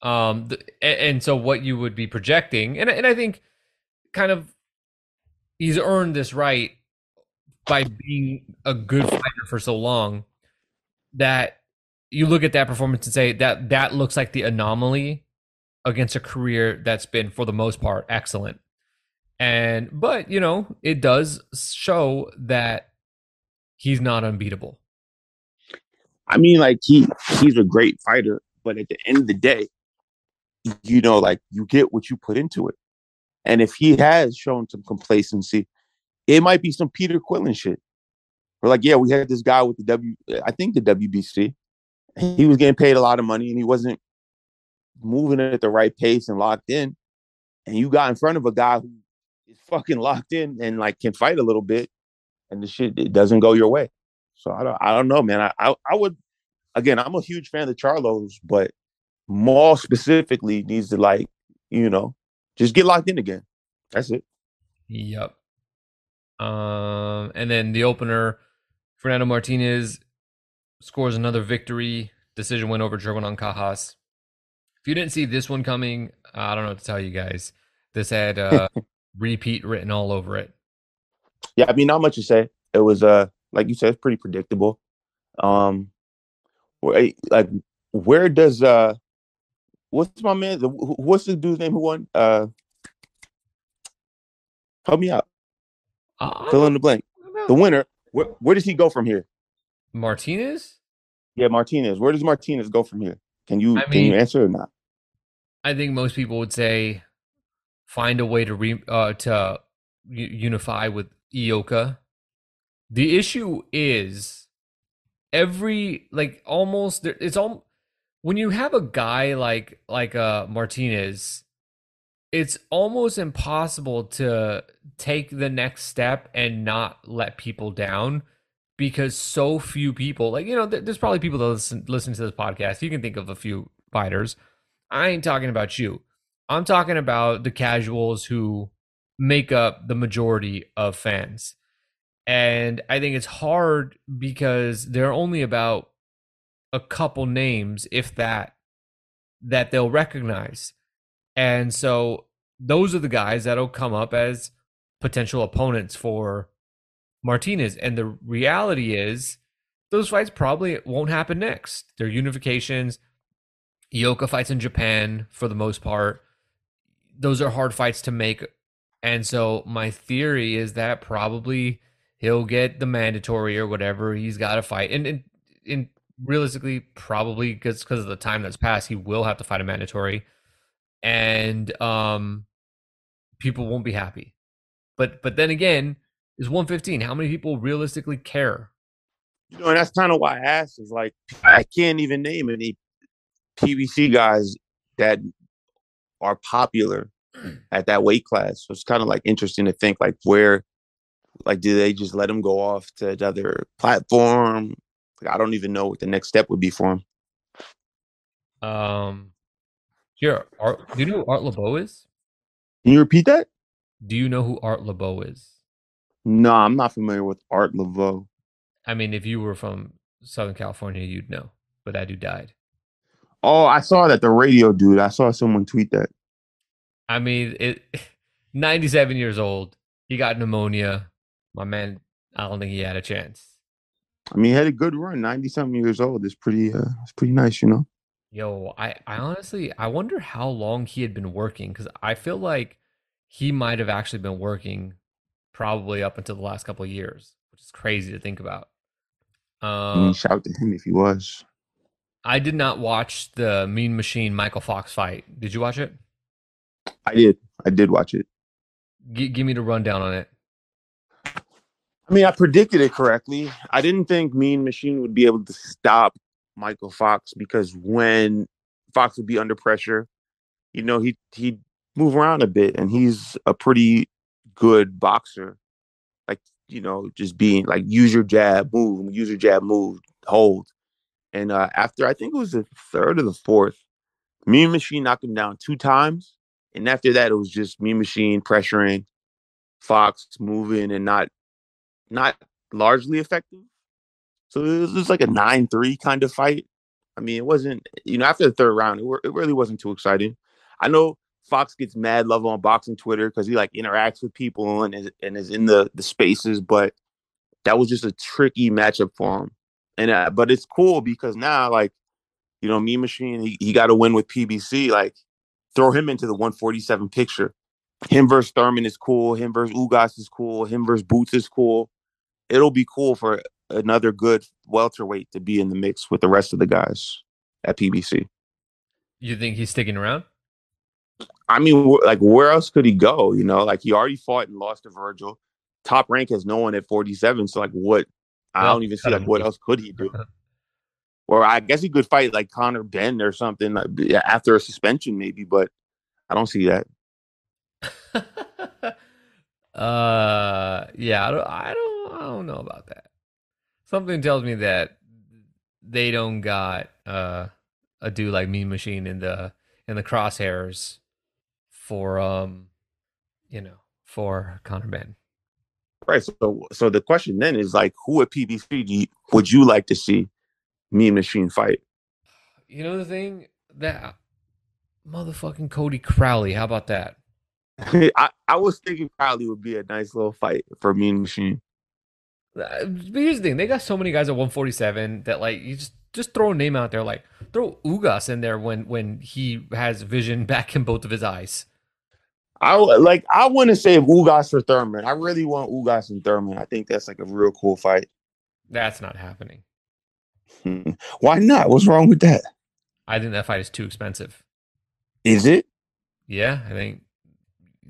Um, the, and, and, so what you would be projecting, and and I think, kind of, he's earned this right by being a good fighter for so long. That you look at that performance and say that that looks like the anomaly against a career that's been for the most part excellent. And but you know, it does show that he's not unbeatable. I mean, like he he's a great fighter, but at the end of the day, you know, like you get what you put into it. And if he has shown some complacency, it might be some Peter Quillin shit. We're like, yeah, we had this guy with the W, I think the WBC. He was getting paid a lot of money and he wasn't moving at the right pace and locked in. And you got in front of a guy who is fucking locked in and like can fight a little bit, and the shit it doesn't go your way. So I don't, I don't know, man. I, I, I would, again, I'm a huge fan of Charlos, but Maul specifically needs to like, you know, just get locked in again. That's it. Yep. Um, and then the opener, Fernando Martinez scores another victory. Decision win over Jerwin Ancajas. If you didn't see this one coming, I don't know what to tell you guys. This had uh, *laughs* repeat written all over it. Yeah, I mean, not much to say. It was uh, like you said, it's pretty predictable. Um, like where does uh what's my man? The, what's the dude's name who won? Uh, help me out. Uh, Fill in the blank. The winner. Where, where does he go from here? Martinez. Yeah, Martinez. Where does Martinez go from here? Can you I mean, can you answer or not? I think most people would say find a way to re, uh, to unify with Ioka. The issue is every like almost it's all when you have a guy like like uh Martinez, it's almost impossible to take the next step and not let people down because so few people like you know there's probably people that listen listen to this podcast. You can think of a few fighters. I ain't talking about you. I'm talking about the casuals who make up the majority of fans. And i think it's hard because there are only about a couple names, if that, that they'll recognize. And so those are the guys that'll come up as potential opponents for Martinez. And the reality is, those fights probably won't happen next. They're unifications. Ioka fights in Japan for the most part. Those are hard fights to make. And so my theory is that probably he'll get the mandatory or whatever he's got to fight. And in, in realistically, probably because because of the time that's passed, he will have to fight a mandatory, and um, people won't be happy. But but then again, is 115. How many people realistically care? You know, and that's kind of why I asked. Is like I can't even name any PBC guys that are popular *clears throat* at that weight class. So it's kind of like interesting to think like where, like, do they just let them go off to another platform? I don't even know what the next step would be for him. Um, here, Art, do you know who Art Laboe is? Can you repeat that? Do you know who Art Laboe is? No, I'm not familiar with Art Laboe. I mean, if you were from Southern California, you'd know, but that dude died. Oh, I saw that the radio dude. I saw someone tweet that. I mean, it. *laughs* 97 years old. He got pneumonia. My man, I don't think he had a chance. I mean, he had a good run. Ninety something years old. is pretty. Uh, it's pretty nice, you know. Yo, I, I honestly, I wonder how long he had been working because I feel like he might have actually been working probably up until the last couple of years, which is crazy to think about. Um, I mean, shout to him if he was. I did not watch the Mean Machine Michael Fox fight. Did you watch it? I did. I did watch it. G- give me the rundown on it. I mean, I predicted it correctly. I didn't think Mean Machine would be able to stop Michael Fox because when Fox would be under pressure, you know, he he'd move around a bit, and he's a pretty good boxer. Like you know, just being like use your jab, move, use your jab, move, hold. And uh, after I think it was the third or the fourth, Mean Machine knocked him down two times, and after that, it was just Mean Machine pressuring Fox, moving and not not largely effective. So it was like a 9 3 kind of fight. I mean, it wasn't, you know, after the third round, it, it really wasn't too exciting. I know Fox gets mad love on boxing Twitter because he like interacts with people and is, and is in the, the spaces, but that was just a tricky matchup for him. And, uh, but it's cool because now, like, you know, Mean Machine, he, he got to win with PBC. Like, throw him into the 147 picture him versus Thurman is cool. Him versus Ugas is cool. Him versus Boots is cool. It'll be cool for another good welterweight to be in the mix with the rest of the guys at PBC. You think he's sticking around? I mean, like where else could he go? You know, like he already fought and lost to Virgil. Top rank has no one at 47. So like what? I don't even see like what else could he do. *laughs* or I guess he could fight like Conor Benn or something like, after a suspension, maybe. But I don't see that. *laughs* uh, yeah, I don't, I don't, I don't know about that. Something tells me that they don't got uh a dude like Mean Machine in the in the crosshairs for um, you know, for Conor Benn. Right. So, so the question then is like, who at PBC would you like to see Mean Machine fight? You know the thing that motherfucking Cody Crowley. How about that? *laughs* I, I was thinking probably would be a nice little fight for Mean Machine. Uh, but here's the thing: they got so many guys at 147 that like you just just throw a name out there, like throw Ugas in there when when he has vision *laughs* back in both of his eyes. I like. I want to say Ugas for Thurman. I really want Ugas and Thurman. I think that's like a real cool fight. That's not happening. *laughs* Why not? What's wrong with that? I think that fight is too expensive. Is it? Yeah, I think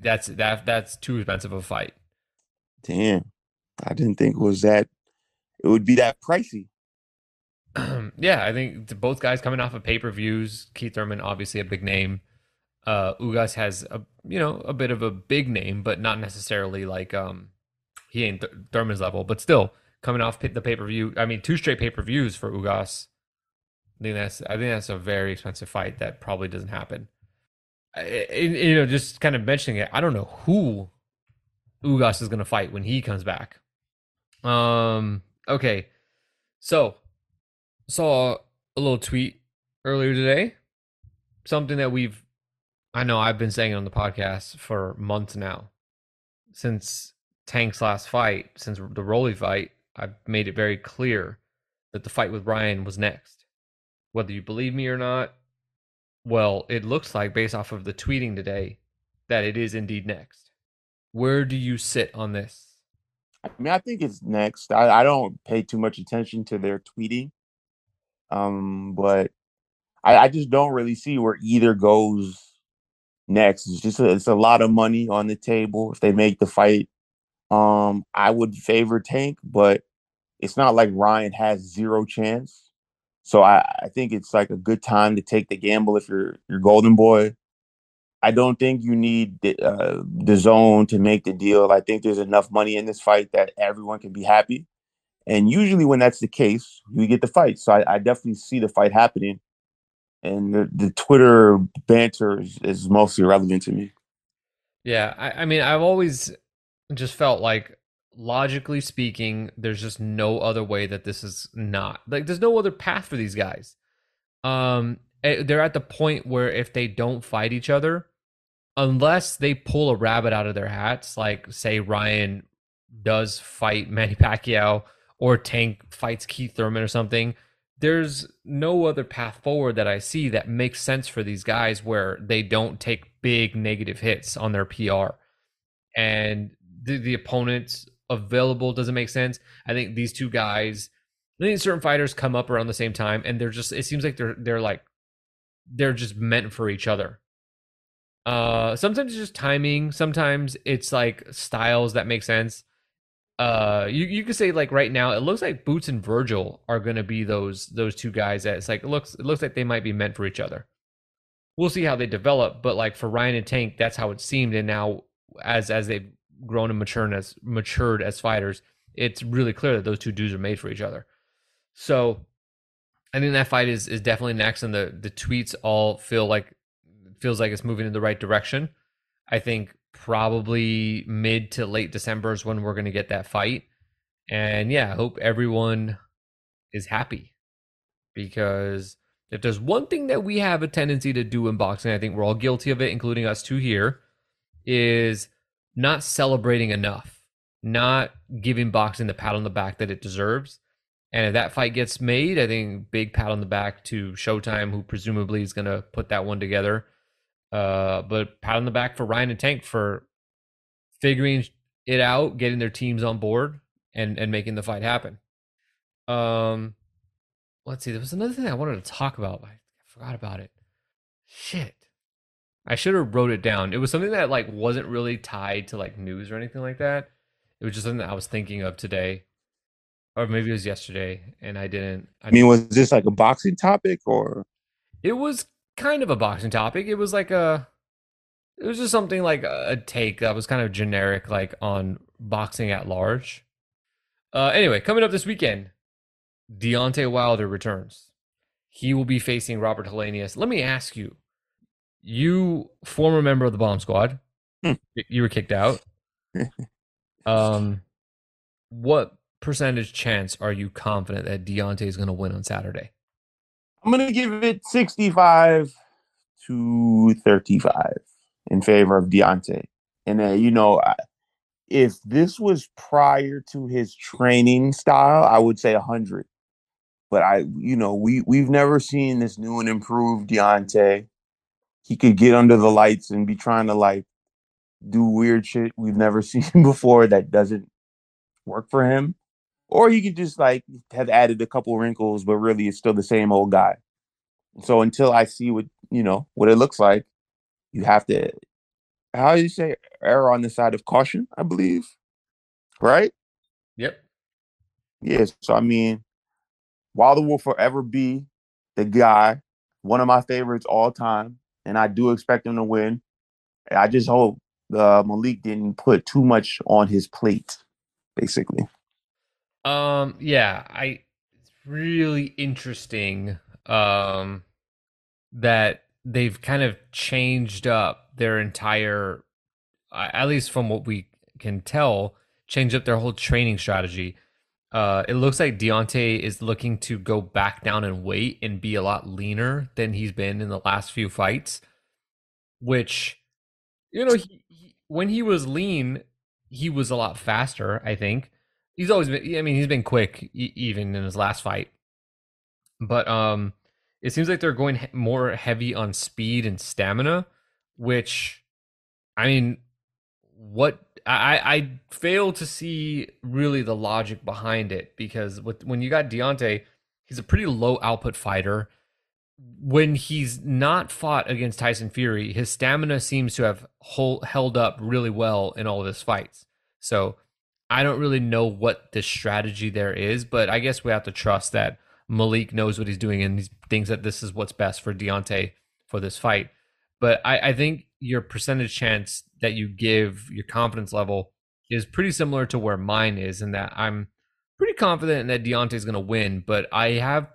that's that that's too expensive of a fight. Damn, I didn't think it was that. It would be that pricey. *clears throat* yeah, I think both guys coming off of pay per views. Keith Thurman, obviously a big name. Uh, Ugas has a you know a bit of a big name, but not necessarily like um he ain't Th- Thurman's level, but still coming off the pay per view. I mean, two straight pay per views for Ugas. I think that's I think that's a very expensive fight that probably doesn't happen. You know, just kind of mentioning it, I don't know who Ugas is going to fight when he comes back. Um. Okay, so saw a little tweet earlier today, something that we've I know I've been saying on the podcast for months now. Since Tank's last fight, since the Rolly fight, I've made it very clear that the fight with Ryan was next. Whether you believe me or not, well, it looks like, based off of the tweeting today, that it is indeed next. Where do you sit on this? I mean, I think it's next. I, I don't pay too much attention to their tweeting. Um, but I, I just don't really see where either goes next. It's just a, it's a lot of money on the table if they make the fight. Um, I would favor Tank, but it's not like Ryan has zero chance. So I, I think it's like a good time to take the gamble if you're you're Golden Boy. I don't think you need the, uh, DAZN to make the deal. I think there's enough money in this fight that everyone can be happy. And usually, when that's the case, you get the fight. So I, I definitely see the fight happening and the, the Twitter banter is, is mostly irrelevant to me. Yeah, I, I mean, I've always just felt like logically speaking, there's just no other way that this is not like there's no other path for these guys. Um, eh, they're at the point where if they don't fight each other, unless they pull a rabbit out of their hats, like say Ryan does fight *laughs* Manny Pacquiao or Tank fights Keith Thurman or something, there's no other path forward that I see that makes sense for these guys where they don't take big negative hits on their PR. And the, the opponents available doesn't make sense. I think these two guys, I think certain fighters come up around the same time and they're just it seems like they're they're like they're just meant for each other. Uh sometimes it's just timing, sometimes it's like styles that make sense uh you you could say like right now it looks like Boots and Virgil are to be those those two guys that it's like it looks it looks like they might be meant for each other. We'll see how they develop, but like for Ryan and Tank that's how it seemed and now as as they've grown and matured as matured as fighters, it's really clear that those two dudes are made for each other. So I think that fight is is definitely next and the the tweets all feel like feels like it's moving in the right direction. I think probably mid to late December is when we're going to get that fight. And yeah, I hope everyone is happy because if there's one thing that we have a tendency to do in boxing, I think we're all guilty of it, including us two here, is not celebrating enough, not giving boxing the pat on the back that it deserves. And if that fight gets made, I think big pat on the back to Showtime, who presumably is going to put that one together. Uh, but pat on the back for Ryan and Tank for figuring it out, getting their teams on board, and and making the fight happen. Um, let's see. There was another thing I wanted to talk about. I forgot about it. Shit. I should have wrote it down. It was something that like wasn't really tied to like news or anything like that. It was just something that I was thinking of today, or maybe it was yesterday, and I didn't. I mean, was this like a boxing topic or? It was kind of a boxing topic. It was like a. It was just something like a take that was kind of generic, like on boxing at large. Uh, anyway, coming up this weekend, Deontay Wilder returns. He will be facing Robert Helenius. Let me ask you, you former member of the bomb squad, Hmm. you were kicked out. *laughs* um, what percentage chance are you confident that Deontay is going to win on Saturday? I'm gonna give it 65 to 35 in favor of Deontay. And uh, you know, I- if this was prior to his training style, I would say 100. But I, you know, we we've never seen this new and improved Deontay. He could get under the lights and be trying to like do weird shit we've never *laughs* seen before that doesn't work for him. Or he could just like have added a couple wrinkles, but really it's still the same old guy. So until I see what you know what it looks like, you have to how do you say err on the side of caution, I believe. Right? Yep. Yes. So I mean, Wilder will forever be the guy, one of my favorites all time, and I do expect him to win. I just hope uh, Malik didn't put too much on his plate, basically. Um, yeah, I it's really interesting um that they've kind of changed up their entire at least from what we can tell, changed up their whole training strategy. Uh, it looks like Deontay is looking to go back down in weight and be a lot leaner than he's been in the last few fights. Which, you know, he, he, when he was lean, he was a lot faster. I think he's always been. I mean, he's been quick e- even in his last fight. But um, it seems like they're going he- more heavy on speed and stamina, which, I mean, what I I fail to see really the logic behind it because with when you got Deontay, he's a pretty low output fighter. When he's not fought against Tyson Fury, his stamina seems to have hold, held up really well in all of his fights. So I don't really know what the strategy there is, but I guess we have to trust that Malik knows what he's doing and he thinks that this is what's best for Deontay for this fight. But I, I think your percentage chance that you give your confidence level is pretty similar to where mine is, in that I'm pretty confident that Deontay's going to win. But I have,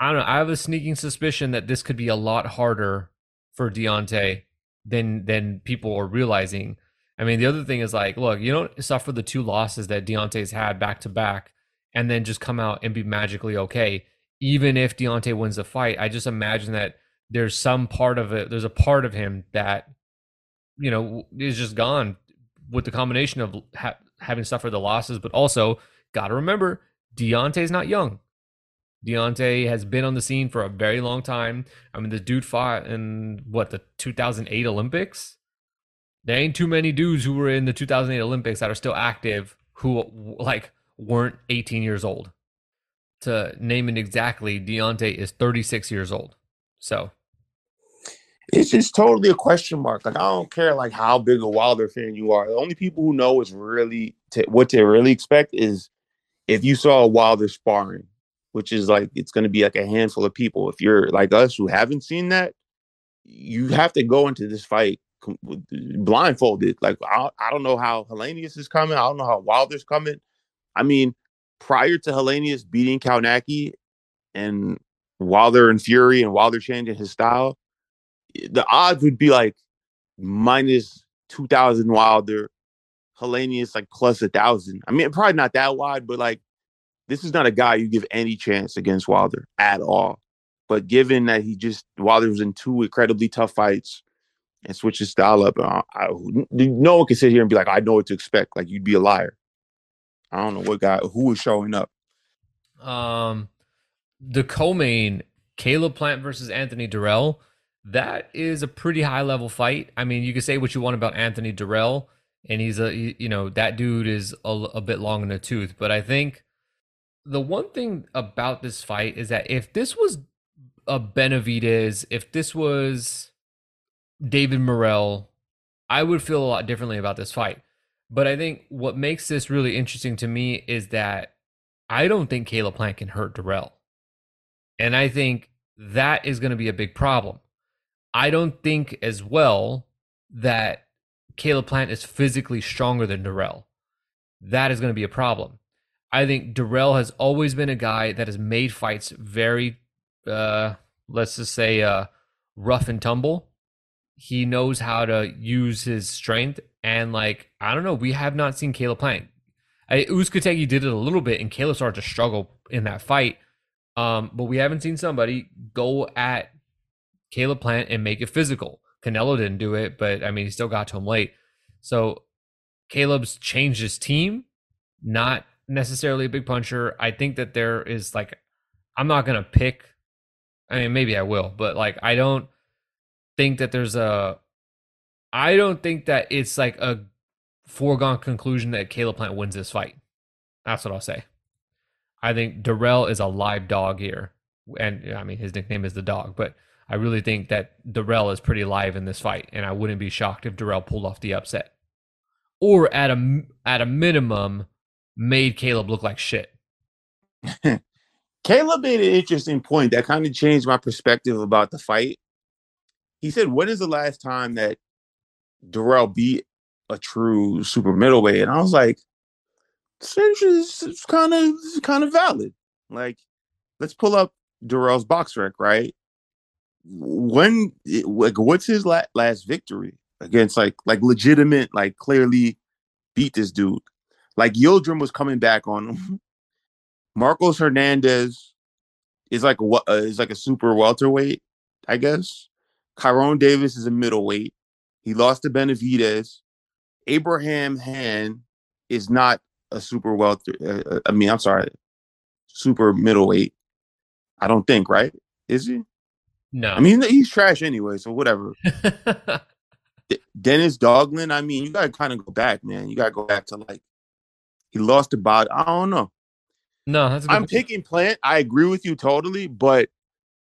I don't know, I have a sneaking suspicion that this could be a lot harder for Deontay than than people are realizing. I mean, the other thing is like, look, you don't suffer the two losses that Deontay's had back to back, and then just come out and be magically okay. Even if Deontay wins the fight, I just imagine that there's some part of it. There's a part of him that you know is just gone with the combination of ha- having suffered the losses, but also got to remember Deontay's not young. Deontay has been on the scene for a very long time. I mean, the dude fought in what the 2008 Olympics. There ain't too many dudes who were in the 2008 Olympics that are still active who like weren't 18 years old. To name it exactly, Deontay is 36 years old. So It's just totally a question mark. Like I don't care like how big a Wilder fan you are. The only people who know is really what to really expect is if you saw a Wilder sparring, which is like it's going to be like a handful of people. If you're like us who haven't seen that, you have to go into this fight blindfolded. Like I, I don't know how Helenius is coming. I don't know how Wilder's coming. I mean, prior to Helenius beating Kownacki and Wilder and Fury and Wilder changing his style, the odds would be like minus two thousand Wilder, Helenius like plus a thousand. I mean, probably not that wide, but like this is not a guy you give any chance against Wilder at all. But given that he just Wilder was in two incredibly tough fights and switched his style up, uh, I, no one can sit here and be like, I know what to expect. Like you'd be a liar. I don't know what guy who was showing up. Um, the co-main Caleb Plant versus Anthony Dirrell. That is a pretty high level fight. I mean, you can say what you want about Anthony Dirrell, and he's a you know that dude is a, a bit long in the tooth. But I think the one thing about this fight is that if this was a Benavidez, if this was David Morrell, I would feel a lot differently about this fight. But I think what makes this really interesting to me is that I don't think Caleb Plant can hurt Dirrell. And I think that is going to be a big problem. I don't think as well that Caleb Plant is physically stronger than Dirrell. That is going to be a problem. I think Dirrell has always been a guy that has made fights very, uh, let's just say, uh, rough and tumble. He knows how to use his strength, and like I don't know, we have not seen Caleb Plant. I, did it a little bit, and Caleb started to struggle in that fight. Um, but we haven't seen somebody go at Caleb Plant and make it physical. Canelo didn't do it, but I mean, he still got to him late. So Caleb's changed his team, not necessarily a big puncher. I think that there is like, I'm not going to pick. I mean, maybe I will, but like, I don't think that there's a, I don't think that it's like a foregone conclusion that Caleb Plant wins this fight. That's what I'll say. I think Dirrell is a live dog here. And I mean, his nickname is the dog, but I really think that Dirrell is pretty live in this fight, and I wouldn't be shocked if Dirrell pulled off the upset, or at a at a minimum, made Caleb look like shit. *laughs* Caleb made an interesting point that kind of changed my perspective about the fight. He said, "When is the last time that Dirrell beat a true super middleweight?" And I was like, "It's kind of kind of valid. Like, let's pull up Dirrell's box rec, right? When like what's his la- last victory against like like legitimate like clearly beat this dude like Yildirim was coming back on him. *laughs* Marcos Hernandez is like what uh, is like a super welterweight, I guess. Kyrone Davis is a middleweight. He lost to Benavidez. Abraham Han is not a super welter. Uh, uh I mean, I'm sorry, super middleweight. I don't think, right? Is he? No, I mean he's trash anyway, so whatever. *laughs* D- Dennis Douglin, I mean, you gotta kind of go back, man. You gotta go back to like he lost about. I don't know. No, that's. I'm picking Plant. I agree with you totally, but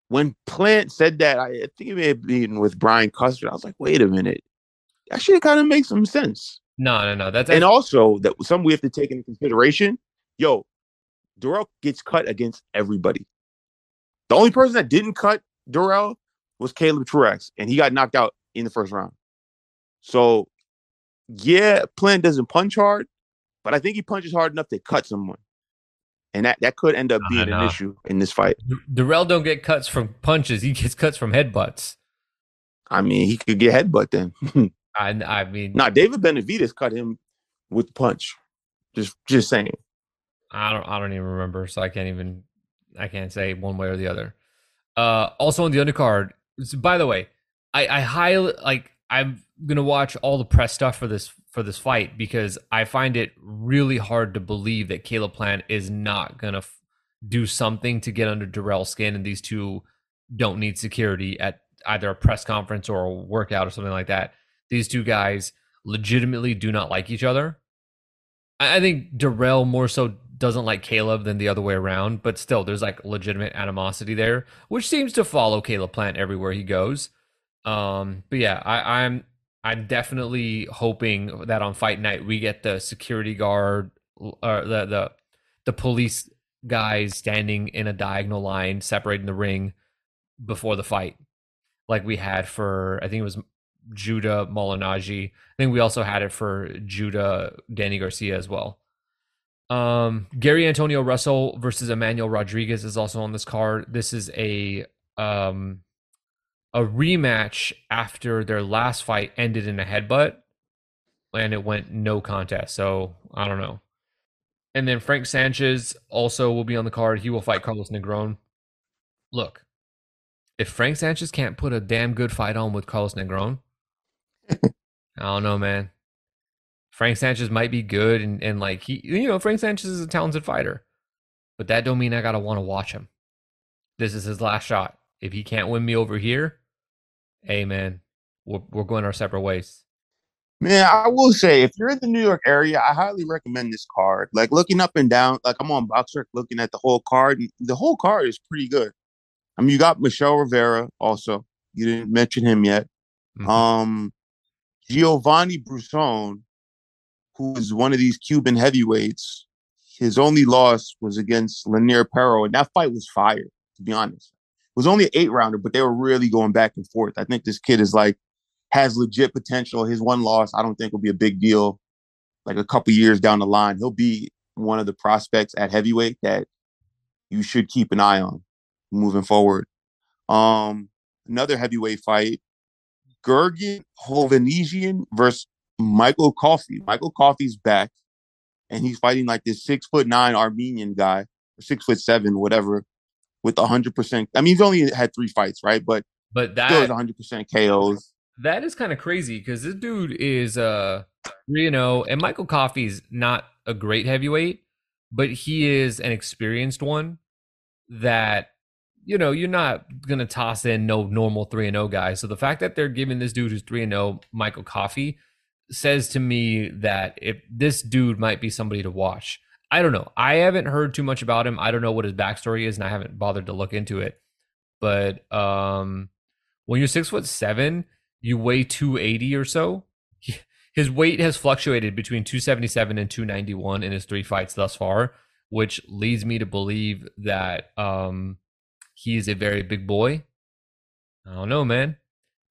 when Plant said that, I, I think it may have been with Brian Custer. I was like, wait a minute, that shit kind of makes some sense. No, no, no. That's and also that some we have to take into consideration. Yo, Dirrell gets cut against everybody. The only person that didn't cut Dirrell was Caleb Truax, and he got knocked out in the first round. So, yeah, Plant doesn't punch hard, but I think he punches hard enough to cut someone, and that that could end up being an issue in this fight. Dirrell don't get cuts from punches; he gets cuts from headbutts. I mean, he could get headbutt then. *laughs* I I mean, nah, David Benavidez cut him with the punch. Just just saying. I don't I don't even remember, so I can't even I can't say one way or the other. Uh, also on the undercard. By the way, I, I highly like. I'm gonna watch all the press stuff for this for this fight because I find it really hard to believe that Caleb Plant is not gonna f- do something to get under Dirrell's skin, and these two don't need security at either a press conference or a workout or something like that. These two guys legitimately do not like each other. I, I think Dirrell more so doesn't like Caleb than the other way around, but still there's like legitimate animosity there, which seems to follow Caleb Plant everywhere he goes. Um, but yeah, I, I'm I'm definitely hoping that on fight night we get the security guard or uh, the the the police guys standing in a diagonal line separating the ring before the fight, like we had for I think it was Judah Malignaggi. I think we also had it for Judah Danny Garcia as well. Um, Gary Antonio Russell versus Emmanuel Rodriguez is also on this card. This is a um a rematch after their last fight ended in a headbutt and it went no contest. So I don't know. And then Frank Sanchez also will be on the card. He will fight Carlos Negron. Look, if Frank Sanchez can't put a damn good fight on with Carlos Negron, *laughs* I don't know, man. Frank Sanchez might be good and, and like he you know, Frank Sanchez is a talented fighter. But that don't mean I gotta want to watch him. This is his last shot. If he can't win me over here, hey man, we're we're going our separate ways. Man, I will say if you're in the New York area, I highly recommend this card. Like looking up and down, like I'm on Boxer looking at the whole card. The whole card is pretty good. I mean, you got Michel Rivera also. You didn't mention him yet. Mm-hmm. Um, Giovanni Brusone, who is one of these Cuban heavyweights. His only loss was against Lenier Pero, and that fight was fire. To be honest, it was only an eight rounder, but they were really going back and forth. I think this kid is like has legit potential. His one loss, I don't think will be a big deal. Like a couple years down the line, he'll be one of the prospects at heavyweight that you should keep an eye on moving forward. Um, another heavyweight fight, Gurgen Hovhannisyan versus Michael Coffie. Michael Coffie's back, and he's fighting like this six foot nine Armenian guy, or six foot seven, whatever, with hundred percent. I mean, he's only had three fights, right? But but that still hundred percent KOs that is kind of crazy because this dude is uh 3 0, and Michael Coffie's not a great heavyweight, but he is an experienced one that you know you're not gonna toss in no normal 3 and 0 guy. So the fact that they're giving this dude who's 3 and 0 Michael Coffie says to me that if this dude might be somebody to watch. I don't know. I haven't heard too much about him. I don't know what his backstory is, and I haven't bothered to look into it. But um, when you're six foot seven, you weigh 280 or so. *laughs* His weight has fluctuated between 277 and 291 in his three fights thus far, which leads me to believe that um, he is a very big boy. I don't know, man.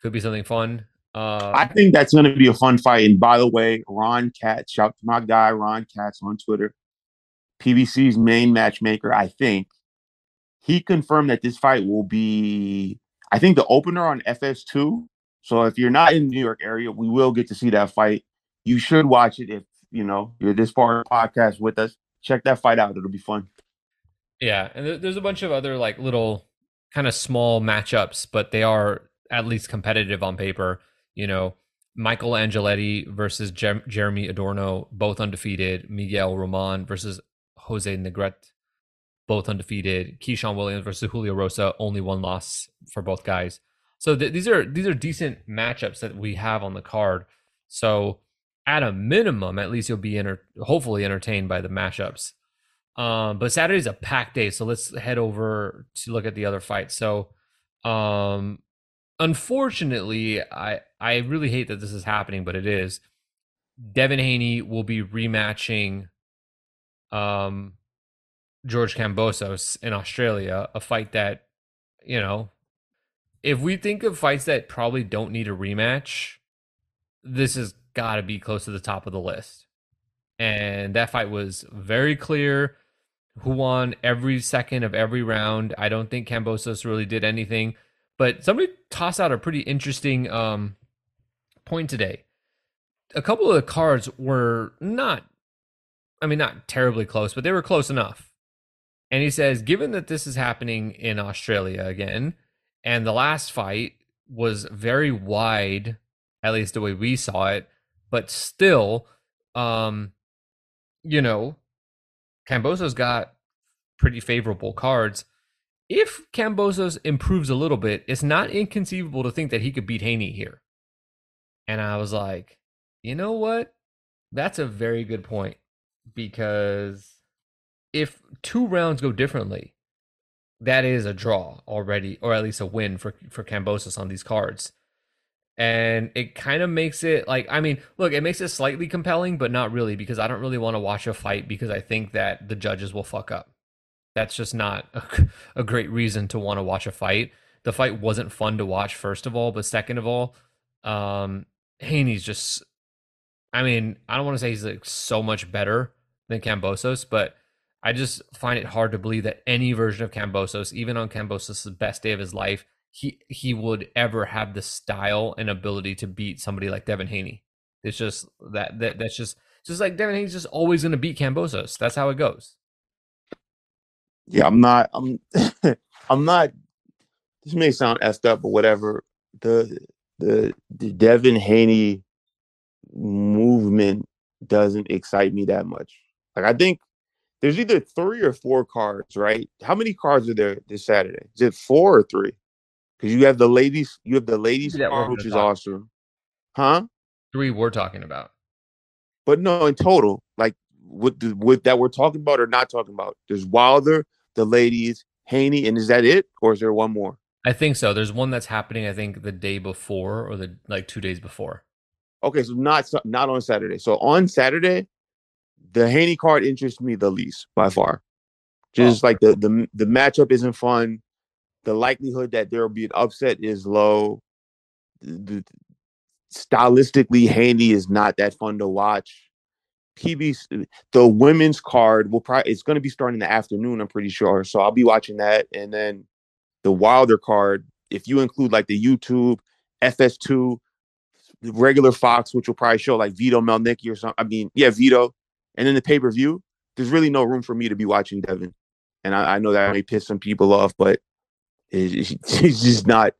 Could be something fun. Uh, I think that's going to be a fun fight. And by the way, Ron Katz, shout to my guy Ron Katz on Twitter, PBC's main matchmaker. I think he confirmed that this fight will be, I think, the opener on FS2 so if you're not in the New York area, we will get to see that fight. You should watch it if you know you're this far podcast with us. Check that fight out; it'll be fun. Yeah, and there's a bunch of other like little kind of small matchups, but they are at least competitive on paper. You know, Michael Angeletti versus Jer- Jeremy Adorno, both undefeated. Miguel Roman versus Jose Negrete, both undefeated. Keyshawn Williams versus Julio Rosa, only one loss for both guys. So th- these are these are decent matchups that we have on the card. So at a minimum, at least you'll be enter- hopefully entertained by the matchups. Um, but Saturday's a packed day, so let's head over to look at the other fights. So, um, unfortunately, I I really hate that this is happening, but it is. Devin Haney will be rematching um, George Kambosos in Australia, a fight that you know if we think of fights that probably don't need a rematch, this has got to be close to the top of the list. And that fight was very clear who won every second of every round. I don't think Kambosos really did anything, but somebody tossed out a pretty interesting um, point today. A couple of the cards were not, I mean, not terribly close, but they were close enough. And he says, given that this is happening in Australia again, and the last fight was very wide, at least the way we saw it, but still, um, you know, Kambosos got pretty favorable cards. If Kambosos improves a little bit, it's not inconceivable to think that he could beat Haney here. And I was like, you know what? That's a very good point because if two rounds go differently, that is a draw already, or at least a win for for Kambosos on these cards. And it kind of makes it like I mean, look, it makes it slightly compelling, but not really because I don't really want to watch a fight because I think that the judges will fuck up. That's just not a, *laughs* a great reason to want to watch a fight. The fight wasn't fun to watch, first of all, but second of all, um, Haney's just. I mean, I don't want to say he's like so much better than Kambosos, but I just find it hard to believe that any version of Kambosos, even on Kambosos' best day of his life, he he would ever have the style and ability to beat somebody like Devin Haney. It's just that, that that's just just like Devin Haney's just always going to beat Kambosos. That's how it goes. Yeah, I'm not. I'm. *laughs* I'm not. This may sound effed up, but whatever. The the the Devin Haney movement doesn't excite me that much. Like I think there's either three or four cards, right? How many cards are there this Saturday? Is it four or three? because you have the ladies, you have the ladies card, which is awesome, huh? Three we're talking about. But no, in total, like with the with that we're talking about or not talking about. There's Wilder, the ladies, Haney, and is that it, or is there one more? I think so. There's one that's happening. I think the day before or the like two days before. Okay, so not not on Saturday. So on Saturday, the Haney card interests me the least by mm. far. Oh. Just like the the the matchup isn't fun. The likelihood that there will be an upset is low. The, the- stylistically, Haney is not that fun to watch. PB uh, the women's card will probably it's going to be starting in the afternoon. I'm pretty sure, so I'll be watching that. And then the Wilder card, if you include like the YouTube, FS2, the regular Fox, which will probably show like Vito Mielnicki or something. I mean, yeah, Vito, and then the pay per view. There's really no room for me to be watching Devin, and I, I know that may piss some people off, but it, *laughs* it's just not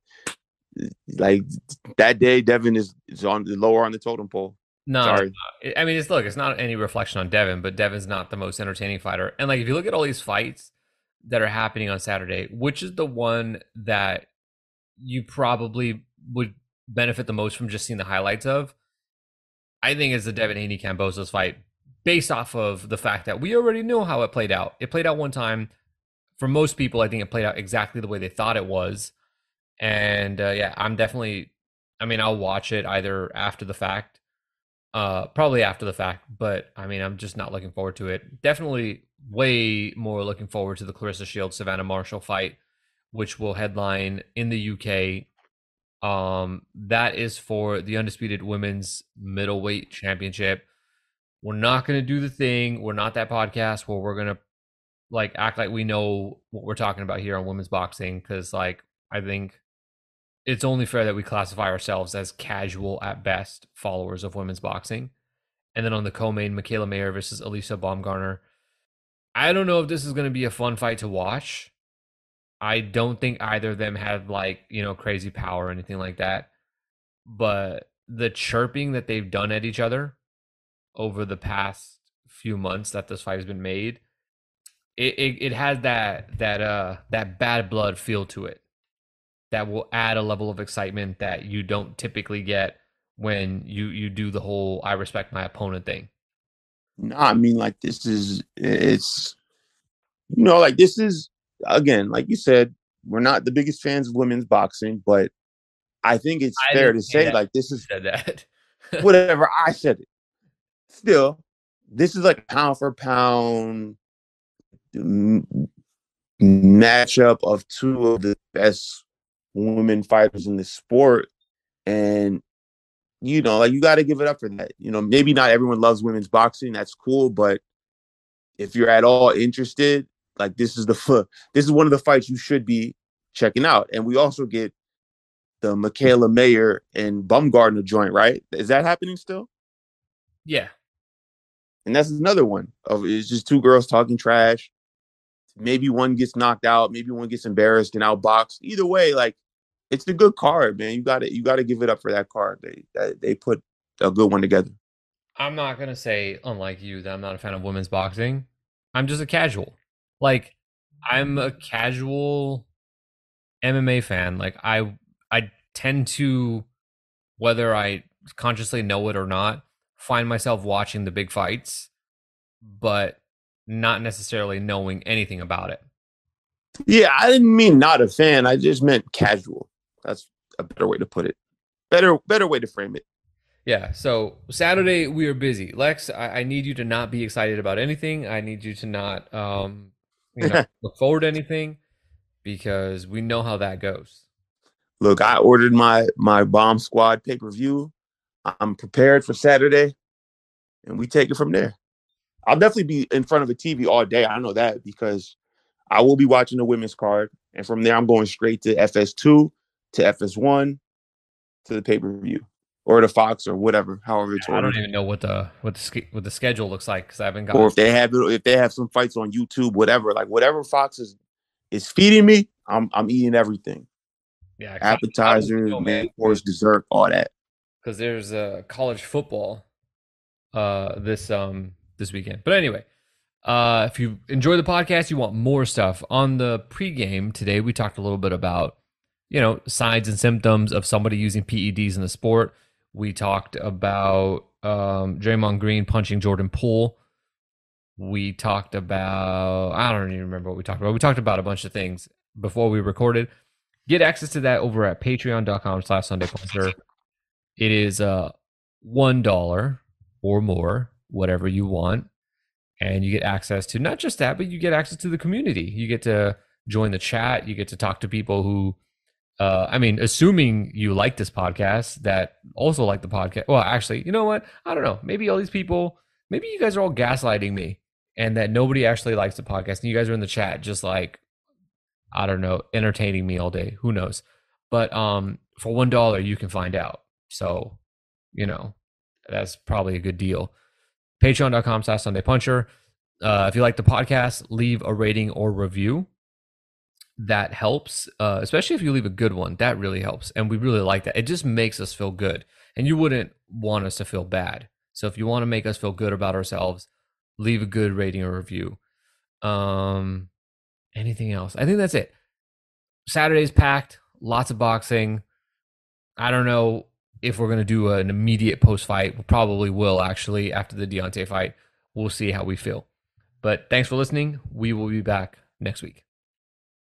like that day. Devin is is on the lower on the totem pole. No, Sorry. I- I mean, it's look, it's not any reflection on Devin, but Devin's not the most entertaining fighter. And like, if you look at all these fights that are happening on Saturday, which is the one that you probably would benefit the most from just seeing the highlights of? I think it's the Devin Haney Kambosos fight, based off of the fact that we already know how it played out. It played out one time. For most people, I think it played out exactly the way they thought it was. And uh, yeah, I'm definitely. I mean, I'll watch it either after the fact uh probably after the fact but i mean i'm just not looking forward to it definitely way more looking forward to the claressa shields savannah marshall fight which will headline in the uk um that is for the undisputed women's middleweight championship we're not going to do the thing we're not that podcast where we're going to like act like we know what we're talking about here on women's boxing because like i think it's only fair that we classify ourselves as casual at best followers of women's boxing. And then on the co-main, Mikaela Mayer versus Alycia Baumgardner. I don't know if this is going to be a fun fight to watch. I don't think either of them have like, you know, crazy power or anything like that. But the chirping that they've done at each other over the past few months that this fight has been made, it, it, it has that that uh that bad blood feel to it that will add a level of excitement that you don't typically get when you you do the whole I respect my opponent thing. No, I mean like this is it's you know like this is again like you said we're not the biggest fans of women's boxing, but I think it's I fair to say that. like this is that. *laughs* whatever I said it. Still, this is like pound for pound matchup of two of the best women fighters in the sport, and you know, like you got to give it up for that. You know, maybe not everyone loves women's boxing. That's cool, but if you're at all interested, like this is the *laughs* this is one of the fights you should be checking out. And we also get the Mikaela Mayer and Baumgardner joint, right? Is that happening still? yeah. And that's another one of it's just two girls talking trash. Maybe one gets knocked out, maybe one gets embarrassed and outboxed. Either way, like it's a good card, man. You got to you got to give it up for that card. They that, they put a good one together. I'm not gonna say, unlike you, that I'm not a fan of women's boxing. I'm just a casual. Like, I'm a casual MMA fan. Like, I I tend to, whether I consciously know it or not, find myself watching the big fights, but not necessarily knowing anything about it. Yeah, I didn't mean not a fan. I just meant casual. That's a better way to put it. Better better way to frame it. Yeah. So Saturday we are busy. Lex, I, I need you to not be excited about anything. I need you to not um you know *laughs* look forward to anything because we know how that goes. Look, I ordered my my bomb squad pay per view. I'm prepared for Saturday, and we take it from there. I'll definitely be in front of a TV all day. I know that because I will be watching the women's card, and from there I'm going straight to FS2 to FS1 to the pay per view or the Fox or whatever, however it's I don't even know what the what the what the schedule looks like because I haven't got. Or if they have it, if they have some fights on YouTube, whatever, like whatever Fox is is feeding me, I'm I'm eating everything. yeah, 'cause I- I Appetizer, wouldn't know, main course, dessert, all that. because there's uh, college football uh this um this weekend. But anyway, uh if you enjoy the podcast, you want more stuff on the pregame today. We talked a little bit about you know, signs and symptoms of somebody using PEDs in the sport. We talked about um, Draymond Green punching Jordan Poole. We talked about, I don't even remember what we talked about. We talked about a bunch of things before we recorded. Get access to that over at patreon.com slash Sunday. It is uh, $1 or more, whatever you want. And you get access to not just that, but you get access to the community. You get to join the chat. You get to talk to people who, uh, I mean, assuming you like this podcast, that also like the podcast. Well, actually, you know what? I don't know. Maybe all these people, maybe you guys are all gaslighting me and that nobody actually likes the podcast. And you guys are in the chat just like, I don't know, entertaining me all day. Who knows? But um, for one dollar, you can find out. So, you know, that's probably a good deal. Patreon.com slash Sunday Puncher. Uh, if you like the podcast, leave a rating or review. That helps, uh, especially if you leave a good one. That really helps, and we really like that. It just makes us feel good, and you wouldn't want us to feel bad. So if you want to make us feel good about ourselves, leave a good rating or review. Um, anything else? I think that's it. Saturday's packed, lots of boxing. I don't know if we're going to do an immediate post fight. We probably will actually after the Deontay fight. We'll see how we feel. But thanks for listening. We will be back next week.